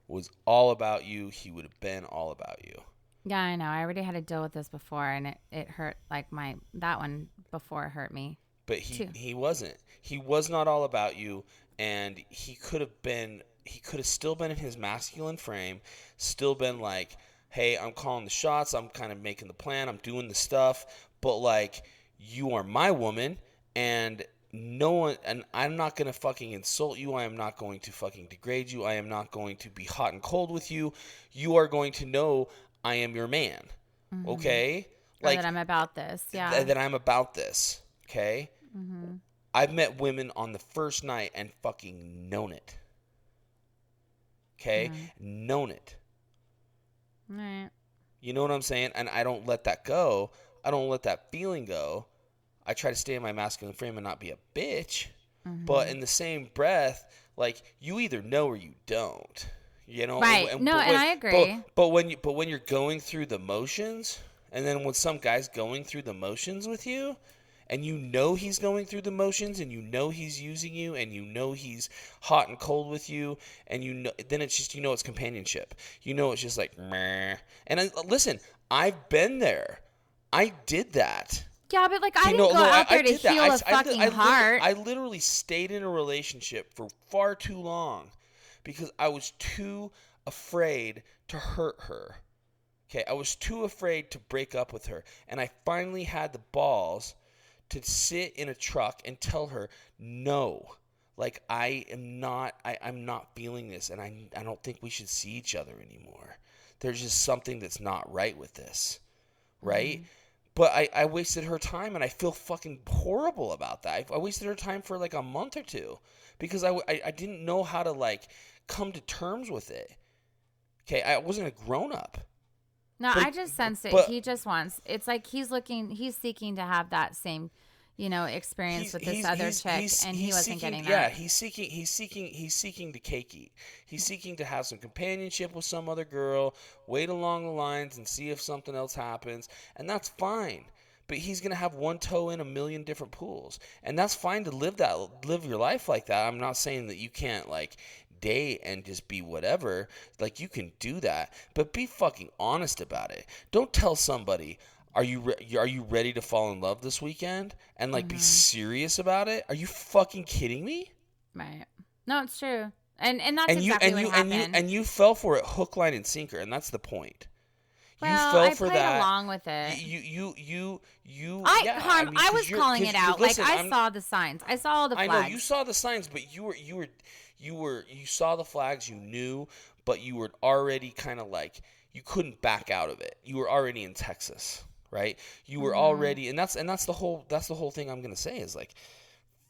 was all about you, he would have been all about you. Yeah, I know. I already had to deal with this before, and it, it hurt. Like my that one before hurt me. But he Two. he wasn't. He was not all about you, and he could have been. He could have still been in his masculine frame, still been like, "Hey, I'm calling the shots. I'm kind of making the plan. I'm doing the stuff." But like, you are my woman, and no one. And I'm not gonna fucking insult you. I am not going to fucking degrade you. I am not going to be hot and cold with you. You are going to know I am your man. Okay. Or that I'm about this. Yeah. th- that I'm about this. Okay. mm-hmm. I've met women on the first night and fucking known it. Okay? Known it. Right. You know what I'm saying? And I don't let that go. I don't let that feeling go. I try to stay in my masculine frame and not be a bitch. Mm-hmm. But in the same breath, like you either know or you don't. You know? Right. No, but and I agree. But, but when you but when you're going through the motions, and then when some guy's going through the motions with you, and you know he's going through the motions and you know he's using you and you know he's hot and cold with you and you know then it's just you know it's companionship you know it's just like meh. and I, listen i've been there i did that Yeah, but like I You didn't know, go no, I- out there I to that. heal I a I fucking I heart. I literally stayed in a relationship for far too long because I was too afraid to hurt her. Okay, I was too afraid to break up with her, and I finally had the balls to sit in a truck and tell her no. Like I am not I, I'm not feeling this and I I don't think we should see each other anymore. There's just something that's not right with this. Right? Mm-hmm. But I, I wasted her time and I feel fucking horrible about that. I, I wasted her time for like a month or two because I I didn't know how to like come to terms with it. Okay, I wasn't a grown up. No, but- I just sense it. but- he just wants. It's like he's looking. He's seeking to have that same, you know, experience with this other chick, and he wasn't seeking, getting Yeah, that. he's seeking. He's seeking. He's seeking to cake eat. He's mm. seeking to have some companionship with some other girl. Wait along the lines and see if something else happens, and that's fine. But he's gonna have one toe in a million different pools, and that's fine to live that live your life like that. I'm not saying that you can't like date and just be whatever. Like you can do that, but be fucking honest about it. Don't tell somebody. Are you re- are you ready to fall in love this weekend and like Mm-hmm. be serious about it? Are you fucking kidding me? Right. No, it's true, and and that's and you exactly and you what and you and you fell for it hook line and sinker and that's the point. Well, you fell I for played that. along with it. You you you you I, yeah, Harm, mean, I was calling it out. listen, like I I'm- saw the signs. I saw all the flags. I know you saw the signs, but you were you were you were you saw the flags, you knew, but you were already kind of like you couldn't back out of it. You were already in Texas, right? You were Mm-hmm. already, and that's and that's the whole that's the whole thing I'm gonna say is like,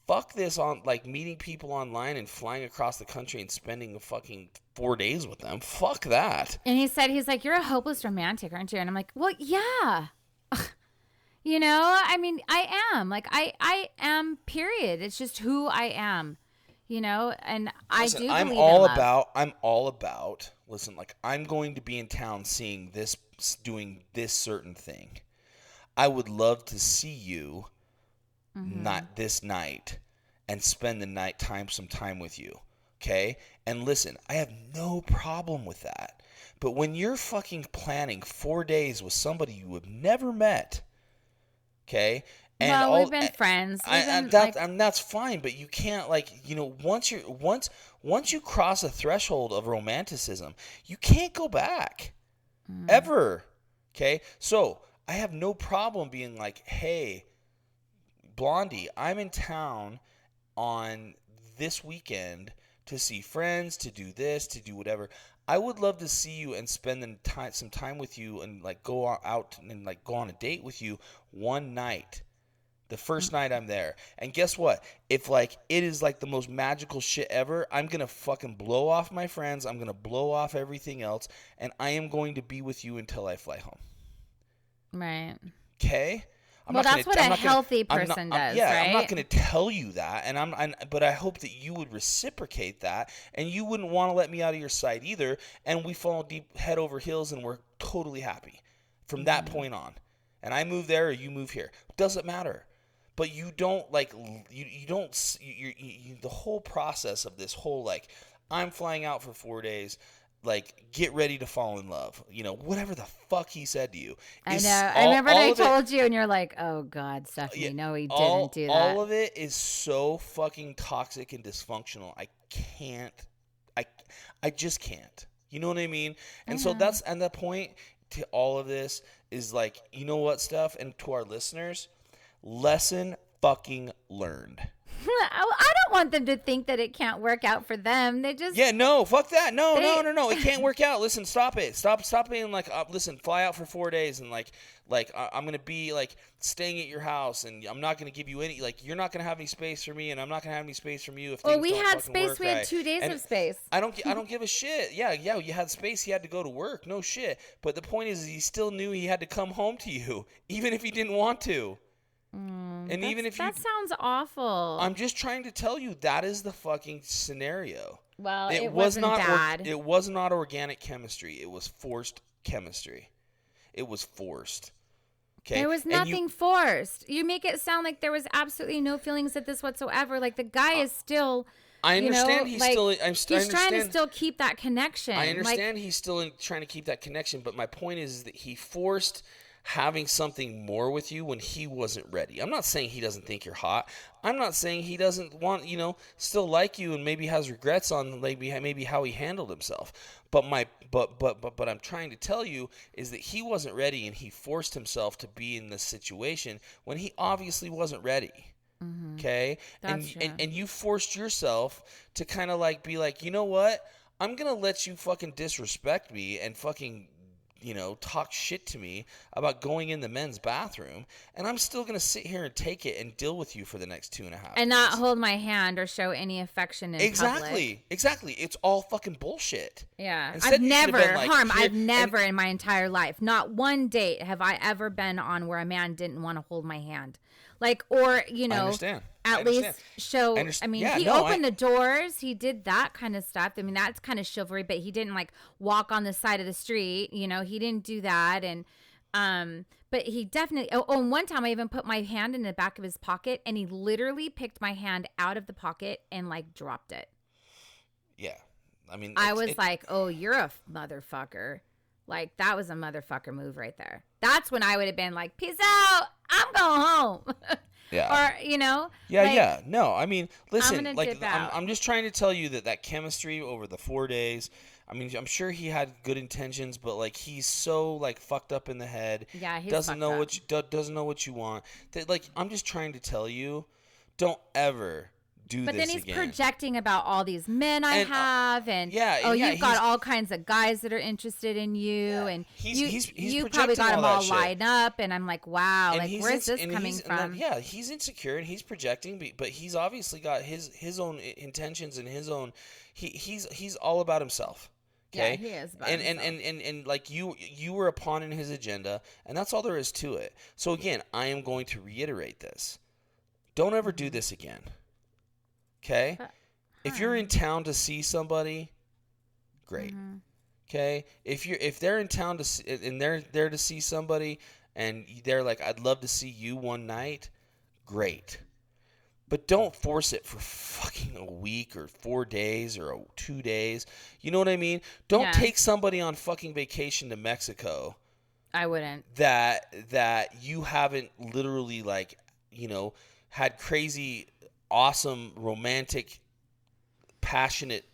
fuck this on like meeting people online and flying across the country and spending a fucking four days with them. Fuck that. And he said, he's like, you're a hopeless romantic, aren't you? And I'm like, well, yeah. you know, I mean, I am. Like, I, I am. Period. It's just who I am. You know, and I Listen, do. I'm all about. I'm all about. Listen, like I'm going to be in town seeing this, doing this certain thing. I would love to see you, Mm-hmm. not this night, and spend the night time some time with you. Okay, and listen, I have no problem with that. But when you're fucking planning four days with somebody you have never met, okay, and well, all, we've been friends. I, We've I, been, that, like, and that's fine, but you can't like you know once you're once once you cross a threshold of romanticism, you can't go back mm. ever. Okay, so I have no problem being like, hey, Blondie, I'm in town on this weekend to see friends, to do this, to do whatever. I would love to see you and spend time, some time with you and like go out and like go on a date with you one night. The first mm-hmm. night I'm there. And guess what? If like it is like the most magical shit ever, I'm going to fucking blow off my friends. I'm going to blow off everything else and I am going to be with you until I fly home. right. Okay? I'm Well, not that's gonna, what I'm a not gonna- healthy I'm not- person I'm- does, yeah, I'm not going to tell you that, and I'm, i but I hope that you would reciprocate that, and you wouldn't want to let me out of your sight either, and we fall deep head over heels, and we're totally happy from that Mm-hmm. point on. And I move there, or you move here, doesn't matter. But you don't like you you don't you, you, you the whole process of this whole like I'm flying out for four days. Like, get ready to fall in love. You know, whatever the fuck he said to you. I know. I remember I of it- told you, and you're like, "Oh God, Stephanie, yeah, no, he all, didn't do that." All of it is so fucking toxic and dysfunctional. I can't. I I just can't. You know what I mean? And so uh-huh. that's and the point to all of this is like, you know what stuff and to our listeners, lesson fucking learned. I I don't want them to think that it can't work out for them. They just Yeah, no, fuck that. No, no, They- no, no. It can't work out. Listen, stop it. Stop, stop being like, uh, listen, fly out for four days and like, like uh, I'm gonna be like staying at your house and I'm not gonna give you any, like, you're not gonna have any space for me and I'm not gonna have any space from you if. Well, we had space. We had right. two days And of space. I don't, I don't give a shit. Yeah, yeah. You had space. He had to go to work. No shit. But the point is, he still knew he had to come home to you, even if he didn't want to. And even Mm, if you, that sounds awful. I'm just trying to tell you that is the fucking scenario well, it, it, was wasn't not or- bad. it was not organic chemistry it was forced chemistry it was forced okay There was And you- nothing forced. You make it sound like there was absolutely no feelings at this whatsoever. Like the guy is still. i you know, understand he's like, still i'm st- He's trying to still keep that connection. I Like, understand he's still in, trying to keep that connection, but my point is, is that he forced having something more with you when he wasn't ready. I'm not saying he doesn't think you're hot. I'm not saying he doesn't want, you know, still like you and maybe has regrets on maybe maybe how he handled himself. But my but but but but I'm trying to tell you is that he wasn't ready and he forced himself to be in this situation when he obviously wasn't ready. Mm-hmm. Okay? and, That's and true. and you forced yourself to kind of like be like, "You know what? I'm going to let you fucking disrespect me and fucking you know, talk shit to me about going in the men's bathroom, and I'm still gonna sit here and take it and deal with you for the next two and a half. and not hold my hand or show any affection in public. exactly, exactly. It's all fucking bullshit. Yeah, Instead, I've never like, harm. I've and- never in my entire life, not one date have I ever been on where a man didn't want to hold my hand, like or you know, at least show. I I, mean, yeah, he no, I- opened the doors. He did that kind of stuff. I mean, that's kind of chivalry, but he didn't like walk on the side of the street. You know, he didn't do that, and um. But he definitely. Oh, oh, and one time I even put my hand in the back of his pocket, and he literally picked my hand out of the pocket and like dropped it. Yeah, I mean, I was it- like, "Oh, you're a motherfucker." Like that was a motherfucker move right there. That's when I would have been like, "Peace out. I'm going home." yeah, or, you know? yeah, like, yeah. No, I mean, listen, gonna like, I'm. I'm just trying to tell you that that chemistry over the four days. I mean, I'm sure he had good intentions, but like he's so like fucked up in the head. Yeah, he's doesn't know up. what you do, doesn't know what you want. That like I'm just trying to tell you, don't ever do But then he's again. projecting about all these men I And, uh, have, and yeah, oh, yeah, you've got all kinds of guys that are interested in you, and He's- you, he's- he's you probably got all them all shit. lined up, and I'm like, wow, And like where's ins- this coming he's- and then- from? yeah, he's insecure and he's projecting, but, he's obviously got his his own intentions and his own. He he's he's all about himself. Yeah, Okay? he is about and, and, and and and like you you were a pawn in his agenda, and that's all there is to it. So again, I am going to reiterate this: don't ever do this again. Okay. But- If you're in town to see somebody, great. Mm-hmm. Okay, if you're if they're in town to see, and they're there to see somebody, and they're like, "I'd love to see you one night," great. But don't force it for fucking a week or four days or two days. You know what I mean? Don't Yeah. take somebody on fucking vacation to Mexico I wouldn't. that that you haven't literally like you know had crazy awesome romantic passionate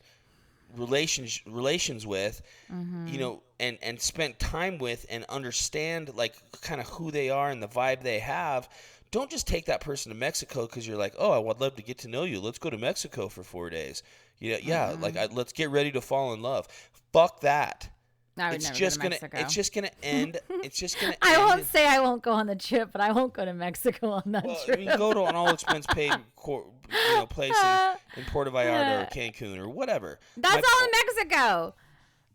relations relations with you mm-hmm. know and and spent time with and understand like kind of who they are and the vibe they have don't just take that person to Mexico because you're like oh I would love to get to know you. Let's go to Mexico for four days. Yeah yeah like mm-hmm. I, let's get ready to fall in love. Fuck that I would it's never just go to gonna it's just gonna end it's just gonna I won't in- say I won't go on the trip, but I won't go to Mexico on that well, trip. you can go to an all expense paid you know, place in, in Puerto Vallarta or Cancun or whatever. That's My all in Mexico.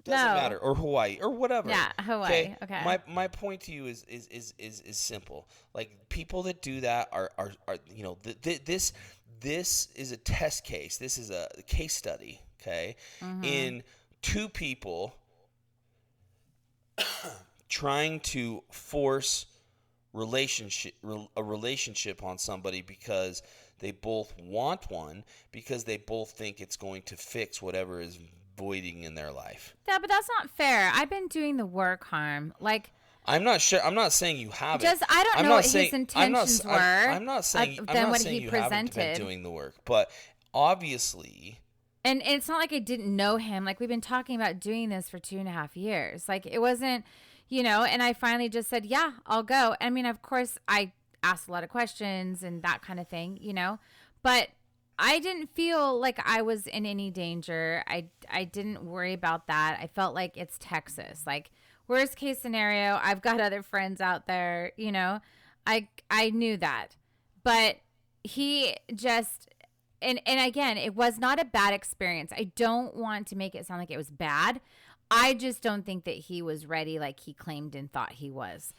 Doesn't No. matter, or Hawaii, or whatever. Yeah, Hawaii, okay. My my point to you is is is is, is simple. Like people that do that are are, are you know th- th- this this is a test case. This is a case study. Okay, Mm-hmm. in two people trying to force relationship a relationship on somebody because they both want one because they both think it's going to fix whatever is voiding in their life. Yeah, but that's not fair. I've been doing the work, harm. Like, I'm not sure. I'm not saying you haven't. Just- I don't I'm know what his saying, I'm not, intentions s- I'm- were I'm, not saying. than not what saying he you haven't been presented. doing the work, but obviously, and it's not like I didn't know him. Like, we've been talking about doing this for two and a half years. Like, it wasn't, you know, and I finally just said, yeah, I'll go. I mean, of course, I asked a lot of questions and that kind of thing, you know, but I didn't feel like I was in any danger. I, I didn't worry about that. I felt like it's Texas. Like, worst case scenario, I've got other friends out there, you know. I I knew that. But he just and and again, it was not a bad experience. I don't want to make it sound like it was bad. I just don't think that he was ready like he claimed and thought he was.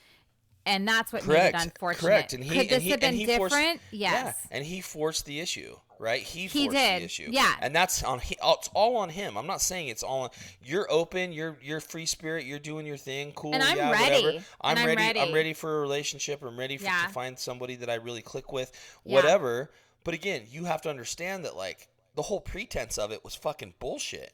And that's what correct, made it unfortunate. correct. And he Could this and he, have been and he different? Forced, yes. Yeah, and he forced the issue, right? He He did, the issue. yeah. and that's on. He, it's all on him. I'm not saying it's all. on You're open. You're you're free spirit. You're doing your thing. Cool. And I'm yeah, ready. Whatever. I'm And I'm ready. I'm ready. ready for a relationship. I'm ready for, Yeah. to find somebody that I really click with. Yeah. But again, you have to understand that like the whole pretense of it was fucking bullshit.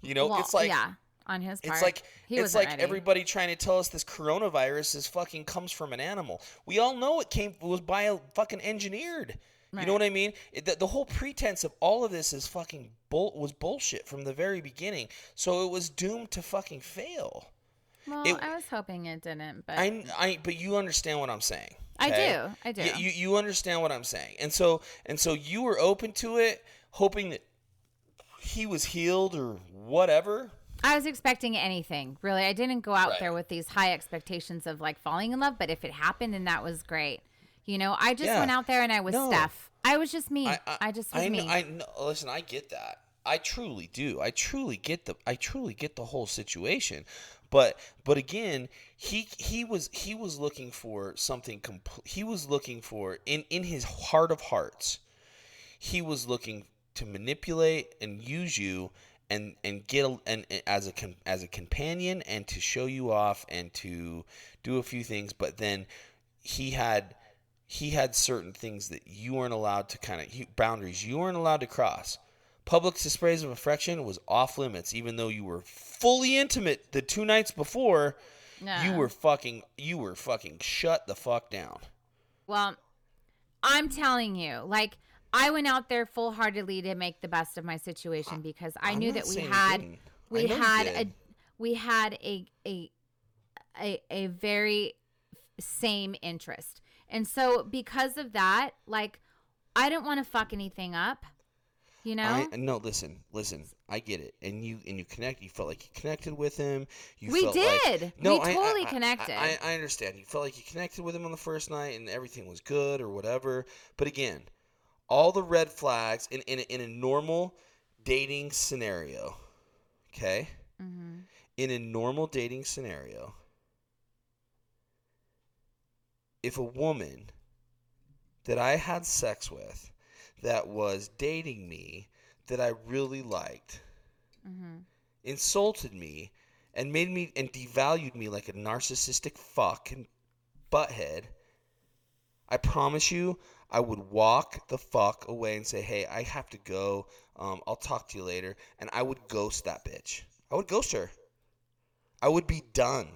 You know, Well, it's like yeah, on his part. it's like he it's like ready. everybody trying to tell us this coronavirus is fucking comes from an animal. We all know it came was bio fucking engineered. You know what I mean? It, the, the whole pretense of all of this is fucking bull was bullshit from the very beginning. So it was doomed to fucking fail. Well, it- I was hoping it didn't, but I, I but you understand what I'm saying. I do. I do. You you understand what I'm saying, and so and so you were open to it, hoping that he was healed or whatever. I was expecting anything, really. I didn't go out Right. there with these high expectations of like falling in love, but if it happened and that was great. You know, I just Yeah. went out there and I was No. Steph. I was just me. I, just was I, me. I listen. I get that. I truly do. I truly get the. I truly get the whole situation. But but again, he he was he was looking for something. Compl- he was looking for in in his heart of hearts. He was looking to manipulate and use you and and get a, and, and as a as a companion and to show you off and to do a few things. But then he had he had certain things that you weren't allowed to kind of boundaries you weren't allowed to cross. Public displays of affection was off limits, even though you were fully intimate the two nights before. You were fucking you were fucking shut the fuck down. Well, I'm telling you, like I went out there full heartedly to make the best of my situation because I I'm knew that we had we had a we had a a a a very same interest. And so because of that, like I didn't want to fuck anything up. You know? I no listen, listen. I get it, and you and you connect. You felt like you connected with him. You We felt like- did. no, We I- totally I- connected. I, I understand. You felt like you connected with him on the first night, and everything was good or whatever. But again, all the red flags in in a, in a normal dating scenario, okay? Mhm. In a normal dating scenario, if a woman that I had sex with that was dating me that I really liked mm-hmm. insulted me and made me and devalued me like a narcissistic fuck and butthead, I promise you, I would walk the fuck away and say, "Hey, I have to go. Um, I'll talk to you later," and I would ghost that bitch. I would ghost her. I would be done.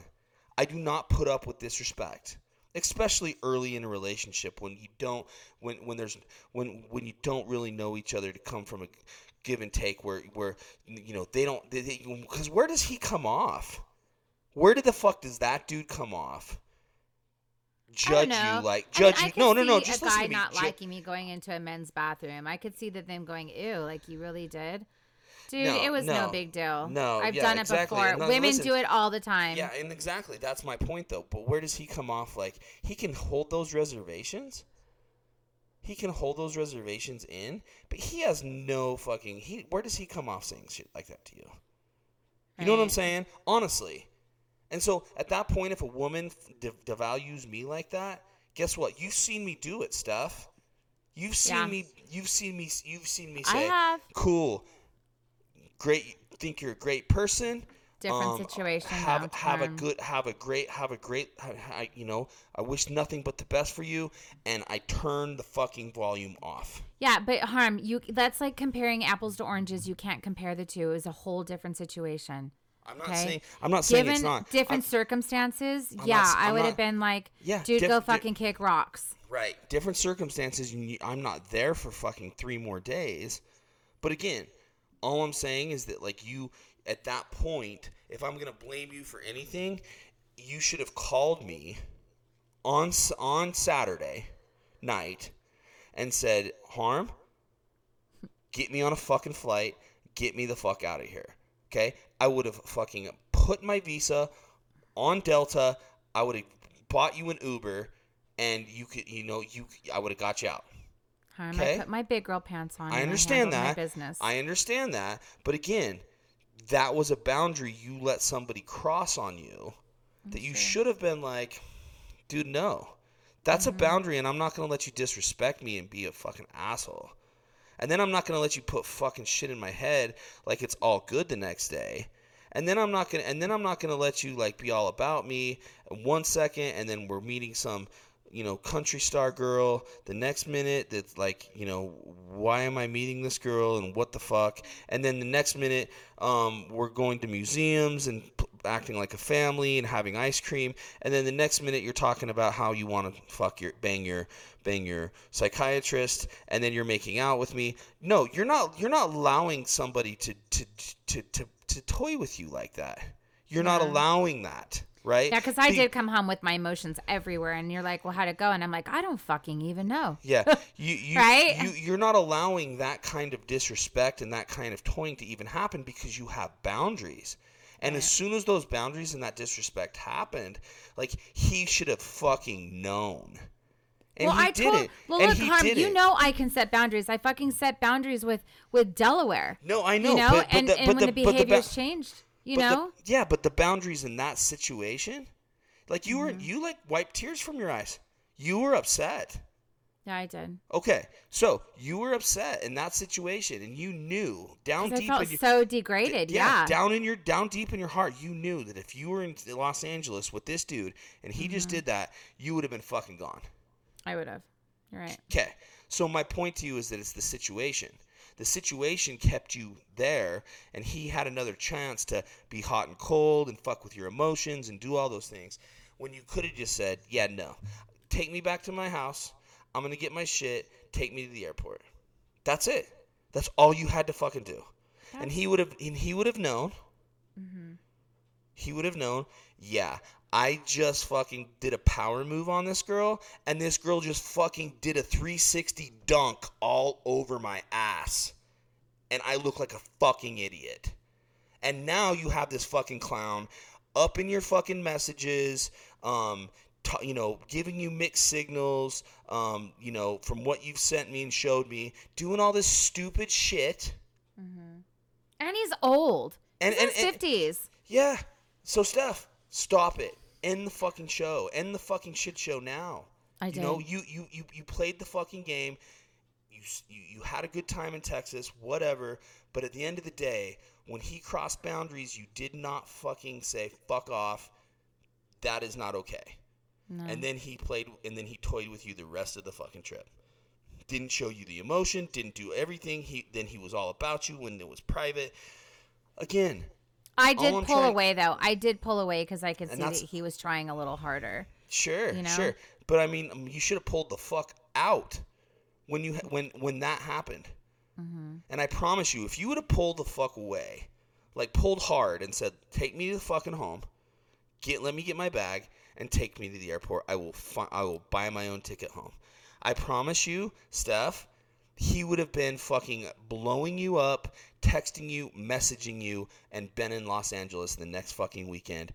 I do not put up with disrespect, especially early in a relationship when you don't when when there's when when you don't really know each other to come from a give and take where where you know they don't because where does he come off? Where did the fuck does that dude come off? Judge you like I mean, judge I you? No, no, no. Just a guy to me. not Ju- liking me going into a men's bathroom. I could see that them going, "Ew, like you really did." Dude, No, it was no, no. big deal. No, I've yeah, done it exactly. before. And uh, Women listen- do it all the time. Yeah, and exactly that's my point though. But where does he come off like he can hold those reservations? He can hold those reservations in, but he has no fucking he where does he come off saying shit like that to you? You know what I'm saying? Honestly. And so at that point, if a woman de- devalues me like that, guess what? You've seen me do it, stuff. You've seen Yeah. me. You've seen me. You've seen me say. "Cool, great. Think you're a great person. Different um, situation. Have have a good. Have a great. Have a great. ha- you know, I wish nothing but the best for you." And I turn the fucking volume off. Yeah, but harm you. That's like comparing apples to oranges. You can't compare the two. It's a whole different situation. I'm not Okay. saying. I'm not saying Given it's not. different I'm- circumstances, I'm yeah, not I would not- have been like, Yeah, dude, diff- go di- fucking kick rocks. Right. Different circumstances. You, I'm not there for fucking three more days. But again, all I'm saying is that, like, you, at that point, if I'm to blame you for anything, you should have called me on, on Saturday night and said, Harm, get me on a fucking flight. Get me the fuck out of here. Okay? I would have fucking put my visa on Delta. I would have bought you an Uber and you could, you know, you, I would have got you out. Okay. I put my big girl pants on. I understand that. Business. I understand that. But again, that was a boundary you let somebody cross on you that you should have been like, dude, no. That's Mm-hmm. a boundary, and I'm not going to let you disrespect me and be a fucking asshole. And then I'm not going to let you put fucking shit in my head like it's all good the next day. And then I'm not gonna, and then I'm not gonna let you like be all about me one second, and then we're meeting some, you know, country star girl the next minute. That's like, you know, why am I meeting this girl and what the fuck? And then the next minute, um, we're going to museums and p- acting like a family and having ice cream. And then the next minute, you're talking about how you want to fuck your bang your bang your psychiatrist, and then you're making out with me. No, you're not. You're not allowing somebody to to to to, to toy with you like that. You're not allowing that, right? yeah, because I Be- did come home with my emotions everywhere, and you're like, "Well, how'd it go?" And I'm like, "I don't fucking even know." Yeah, you you, Right? you you're not allowing that kind of disrespect and that kind of toying to even happen because you have boundaries. And as soon as those boundaries and that disrespect happened, like he should have fucking known. And well, he I told. didn't. Well, and look, Harm, you didn't. know I can set boundaries. I fucking set boundaries with with Delaware. No, I know. you know, but, but and, the, and when the, the the ba- behavior's changed, you but the- know. yeah, but the boundaries in that situation, like you Mm-hmm. were, you like wiped tears from your eyes. You were upset. yeah, I did. Okay, so you were upset in that situation, and you knew down 'Cause I felt in your, so degraded. Yeah. down in your down deep in your heart, you knew that if you were in Los Angeles with this dude and he Mm-hmm. just did that, you would have been fucking gone. I would have. You're right. Okay, so my point to you is that it's the situation. The situation kept you there, and he had another chance to be hot and cold and fuck with your emotions and do all those things. When you could have just said, "Yeah, no, take me back to my house. I'm gonna get my shit. Take me to the airport." That's it. That's all you had to fucking do. and he would have, and he would have known. Mm-hmm. He would have known. Yeah, I just fucking did a power move on this girl, and this girl just fucking did a 360 dunk all over my ass. And I look like a fucking idiot. And now you have this fucking clown up in your fucking messages, um, t- you know, giving you mixed signals, um, you know, from what you've sent me and showed me, doing all this stupid shit. Mm-hmm. And he's old. And- he's and- in his and- fifties. Yeah. So Steph, stop it. End the fucking show. End the fucking shit show now. I You know, you you you, you played the fucking game. You, you you had a good time in Texas, whatever. But at the end of the day, when he crossed boundaries, you did not fucking say fuck off. That is not okay. No. And then he played, and then he toyed with you the rest of the fucking trip. Didn't show you the emotion. Didn't do everything. He then he was all about you when it was private. Again, I did pull trying- away though. I did pull away because I could And see that he was trying a little harder. Sure, You know? sure. But I mean, um, you should have pulled the fuck out when you when when that happened. Mm-hmm. And I promise you, if you would have pulled the fuck away, like pulled hard and said, "Take me to the fucking home, get let me get my bag and take me to the airport. I will fi- I will buy my own ticket home." I promise you, Steph, he would have been fucking blowing you up, texting you, messaging you, and been in Los Angeles the next fucking weekend,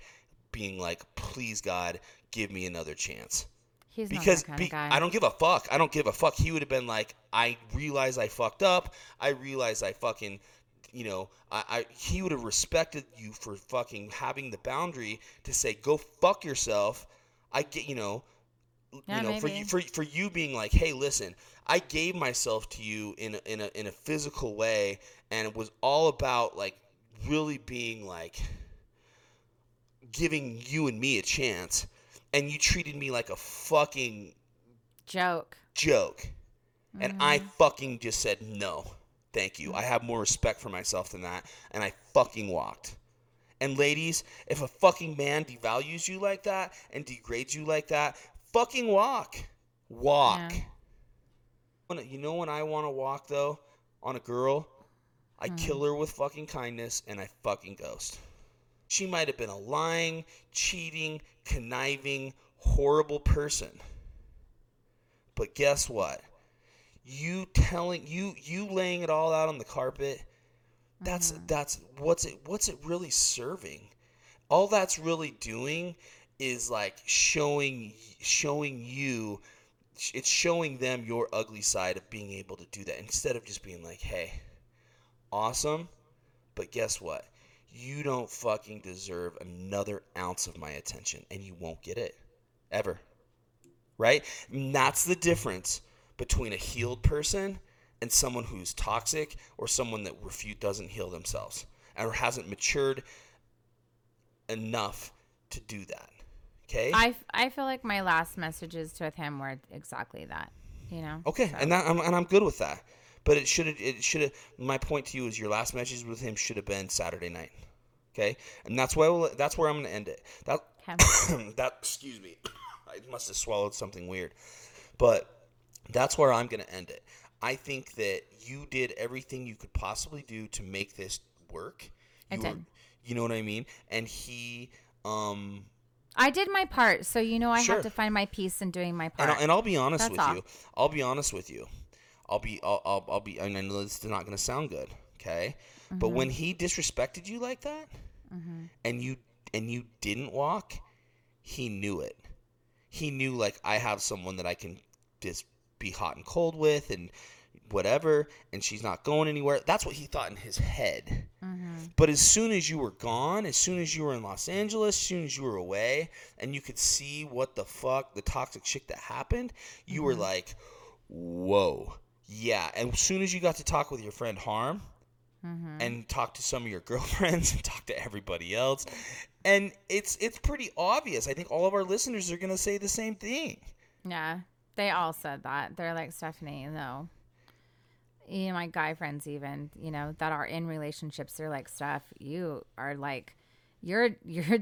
being like, "Please God, give me another chance." He's because not that kind be- of guy. I don't give a fuck. I don't give a fuck. He would have been like, I realize I fucked up. I realize I fucking you know, I, I he would have respected you for fucking having the boundary to say go fuck yourself. I get, you know, Yeah, you know, for you for for you being like, hey, listen, I gave myself to you in a, in a in a physical way, and it was all about like really being like giving you and me a chance, and you treated me like a fucking Joke. joke, and I Mm-hmm. fucking just said no, thank you. I have more respect for myself than that, and I fucking walked. And ladies, if a fucking man devalues you like that and degrades you like that, fucking walk. Walk. Yeah. When- You know when I want to walk though on a girl, I Hmm. kill her with fucking kindness and I fucking ghost. She might have been a lying, cheating, conniving, horrible person. But guess what? You telling you you laying it all out on the carpet, that's that's what's it what's it really serving? All that's really doing is like showing showing you it's showing them your ugly side of being able to do that instead of just being like, "Hey, awesome, but guess what? You don't fucking deserve another ounce of my attention and you won't get it ever." Right? And that's the difference between a healed person and someone who's toxic or someone that refute doesn't heal themselves or hasn't matured enough to do that. Okay? I, I feel like my last messages with him were exactly that. You know. Okay, So- and that I'm, and I'm good with that. But it should have it should my point to you is your last message with him should have been Saturday night. Okay? And that's where we'll, that's where I'm going to end it. That Okay. that excuse me. I must have swallowed something weird. But that's where I'm going to end it. I think that you did everything you could possibly do to make this work. I You did. you know what I mean? And he um I did my part, so you know I Sure. have to find my peace in doing my part. I'll, and I'll be honest That's with all. you. I'll be honest with you. I'll be. I'll. I'll, I'll be. And I know this is not going to sound good. Okay. But Mm-hmm. when he disrespected you like that, and you and you didn't walk, he knew it. He knew like I have someone that I can just be hot and cold with, and whatever, and she's not going anywhere. That's what he thought in his head. Mm-hmm. But as soon as you were gone, as soon as you were in Los Angeles, as soon as you were away, and you could see what the fuck, the toxic shit that happened, you were like, whoa. Yeah. And as soon as you got to talk with your friend Harm Mm-hmm. and talk to some of your girlfriends and talk to everybody else, and it's it's pretty obvious. I think all of our listeners are gonna say the same thing. Yeah, they all said that. They're like Stephanie, no. You know, my guy friends even, you know, that are in relationships, they're like, Steph, you are like, you're you're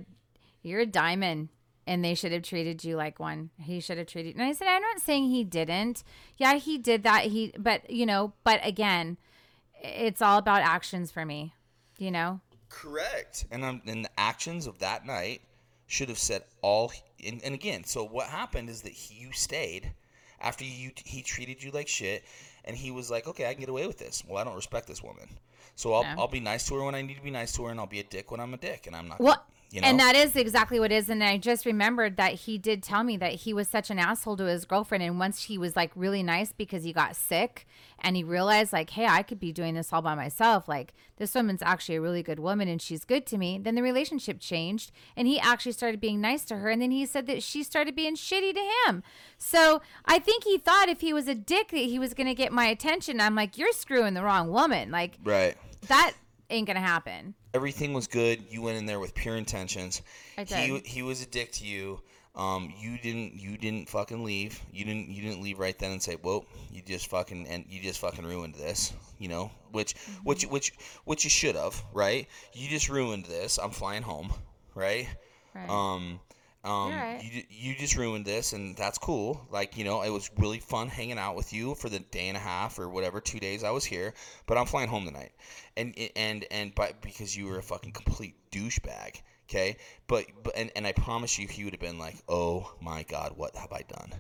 you're a diamond, and they should have treated you like one. He should have treated. You and I said, I'm not saying he didn't. Yeah, he did that. He, but you know, but again, it's all about actions for me. You know, Correct. And um, and the actions of that night should have said all. And, and again, so what happened is that he, you stayed after you he treated you like shit, and he was like, okay, I can get away with this. Well, I don't respect this woman, so I'll Yeah. I'll be nice to her when I need to be nice to her, and I'll be a dick when I'm a dick, and I'm not. Well, you know. and that is exactly what it is. And I just remembered that he did tell me that he was such an asshole to his girlfriend. And once he was like really nice because he got sick and he realized, like, hey, I could be doing this all by myself. Like, this woman's actually a really good woman and she's good to me. Then the relationship changed and he actually started being nice to her. And then he said that she started being shitty to him. So I think he thought if he was a dick that he was going to get my attention. I'm like, you're screwing the wrong woman. Like, right. that ain't to happen. Everything was good. You went in there with pure intentions. I He did. he he was a dick to you. Um, you didn't you didn't fucking leave. You didn't you didn't leave right then and say, "Whoa, you just fucking and you just fucking ruined this." You know, which which which which you should have, right? You just ruined this. I'm flying home, right? Right. Um, um, right. you, you just ruined this, and that's cool. Like, you know, it was really fun hanging out with you for the day and a half or whatever, two days I was here. But I'm flying home tonight, and and and by because you were a fucking complete douchebag. Okay, but but and, and I promise you, he would have been like, "Oh my God, what have I done?"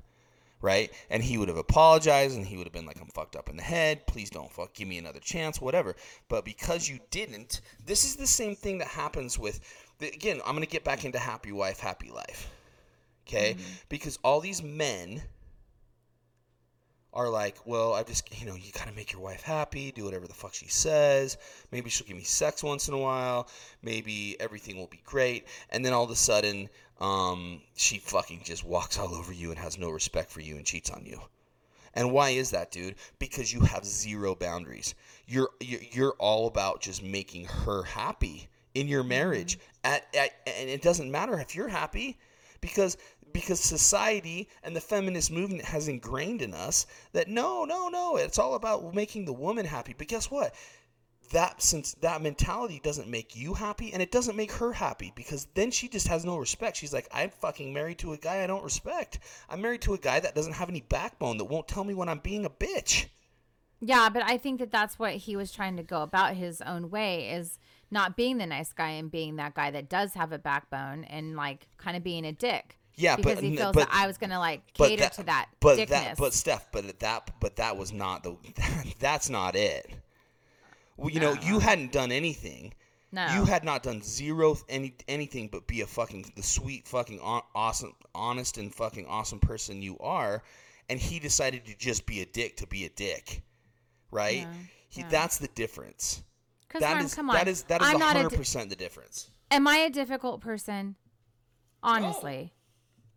Right, and he would have apologized, and he would have been like, "I'm fucked up in the head. Please don't fuck. Give me another chance, whatever." But because you didn't, this is the same thing that happens with. Again, I'm gonna get back into happy wife, happy life. Okay, because all these men, are like, well, I just, you know, you gotta make your wife happy, do whatever the fuck she says. Maybe she'll give me sex once in a while. Maybe everything will be great. And then all of a sudden, um, she fucking just walks all over you and has no respect for you and cheats on you. And why is that, dude? Because you have zero boundaries. You're, you're all about just making her happy in your mm-hmm. marriage. At, at, and it doesn't matter if you're happy because because society and the feminist movement has ingrained in us that no, no, no, it's all about making the woman happy. But guess what? That since that mentality doesn't make you happy and it doesn't make her happy because then she just has no respect. She's like, I'm fucking married to a guy I don't respect. I'm married to a guy that doesn't have any backbone that won't tell me when I'm being a bitch. Yeah, but I think that that's what he was trying to go about his own way is not being the nice guy and being that guy that does have a backbone and like kind of being a dick. Yeah, because but he feels but, that I was gonna like cater to that But dickness. that, but Steph, but that, but that was not the. That's not it. Well, you know, you hadn't done anything. no, You had not done zero any anything but be a fucking the sweet fucking aw- awesome, honest and fucking awesome person you are, and he decided to just be a dick to be a dick, right? Yeah, He, yeah. That's the difference. 'Cause, That Norm, is come on. that is that is I'm not a hundred di- percent the difference. Am I a difficult person? Honestly,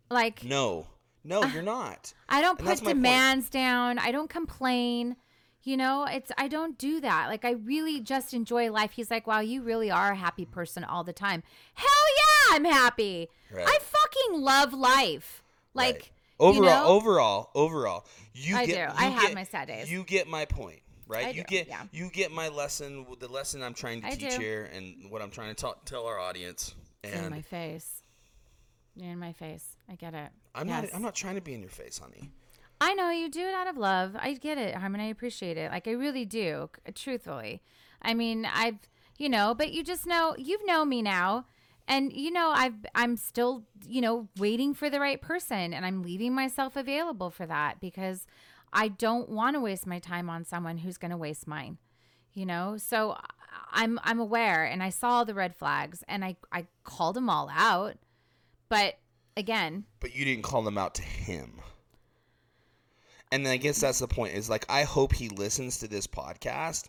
like No, no, uh, you're not. I don't And put demands down. I don't complain. You know, it's I don't do that. Like I really just enjoy life. He's like, "Wow, you really are a happy person all the time." Hell yeah, I'm happy. Right. I fucking love life. Like Right. overall, you know? overall, overall, you I get. do. You I have get- my sad days. You get my point, right? I you do, get yeah. you get my lesson. The lesson I'm trying to I teach do. here, and what I'm trying to ta- tell our audience. You're in And my face. You're in my face. I get it. I'm Yes. not. I'm not trying to be in your face, honey. I know you do it out of love. I get it, Harmon. I appreciate it. Like I really do, truthfully. I mean, I've, you know, but you just know you've known me now, and you know I've I'm still, you know, waiting for the right person, and I'm leaving myself available for that because I don't want to waste my time on someone who's going to waste mine. You know, so I'm I'm aware, and I saw the red flags, and I I called them all out, but again, But you didn't call them out to him. And then I guess that's the point. Is like I hope he listens to this podcast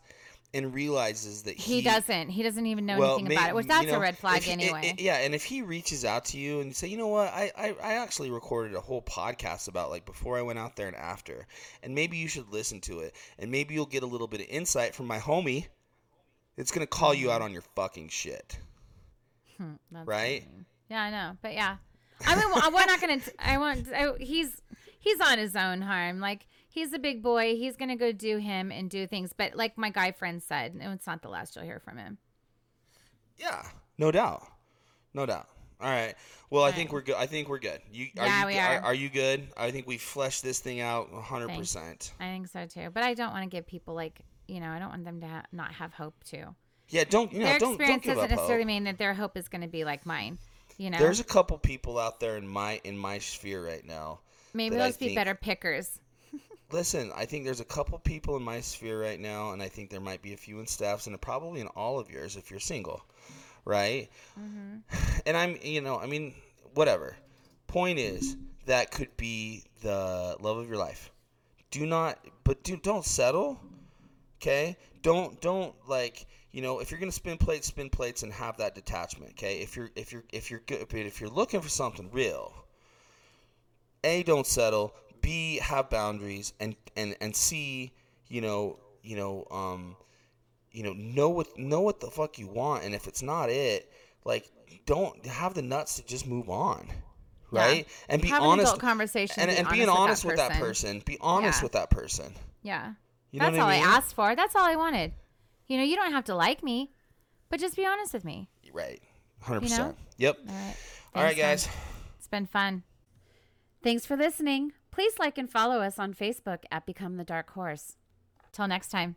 and realizes that he, he doesn't. He doesn't even know well, anything may- about it. Which you that's know, a red flag he- anyway. i- i- yeah, and if he reaches out to you and you say, you know what, I, I I actually recorded a whole podcast about like before I went out there and after, and maybe you should listen to it, and maybe you'll get a little bit of insight from my homie. It's gonna call you out on your fucking shit, Hmm, that's right? funny. Yeah, I know, but yeah, I mean, we're not gonna. T- I want. I, he's he's on his own harm. Like he's a big boy. He's gonna go do him and do things. But like my guy friend said, no, it's not the last you'll hear from him. Yeah, no doubt, no doubt. All right. Well, I All think right. we're good. I think we're good. You are Yeah, you we g- are. are you good? I think we fleshed this thing out 100%. I think so too. But I don't want to give people like you know. I don't want them to ha- not have hope too. Yeah, don't you know, their don't experience don't doesn't necessarily hope. mean that their hope is going to be like mine. You know, There's a couple people out there in my in my sphere right now maybe I those be think- better pickers. Listen, I think there's a couple people in my sphere right now, and I think there might be a few in Steph's, and probably in all of yours if you're single, right? Mm-hmm. And I'm, you know, I mean, whatever. Point is, that could be the love of your life. Do not, but do don't settle. Okay, don't don't like you know if you're gonna spin plates, spin plates, and have that detachment. Okay, if you're if you're if you're good, but if you're looking for something real, a don't settle b have boundaries and and and c you know you know um you know know what know what the fuck you want and if it's not it like don't have the nuts to just move on Yeah. right and be Have honest adult conversation and, be and being honest honest with with that that person be honest Yeah. with that person Yeah. you That's all I I, asked for. That's all I wanted. You know, you don't have to like me, but just be honest with me. right 100% You know? yep All right. all right guys. It's been fun. Thanks for listening. Please like and follow us on Facebook at Become the Dark Horse. Till next time.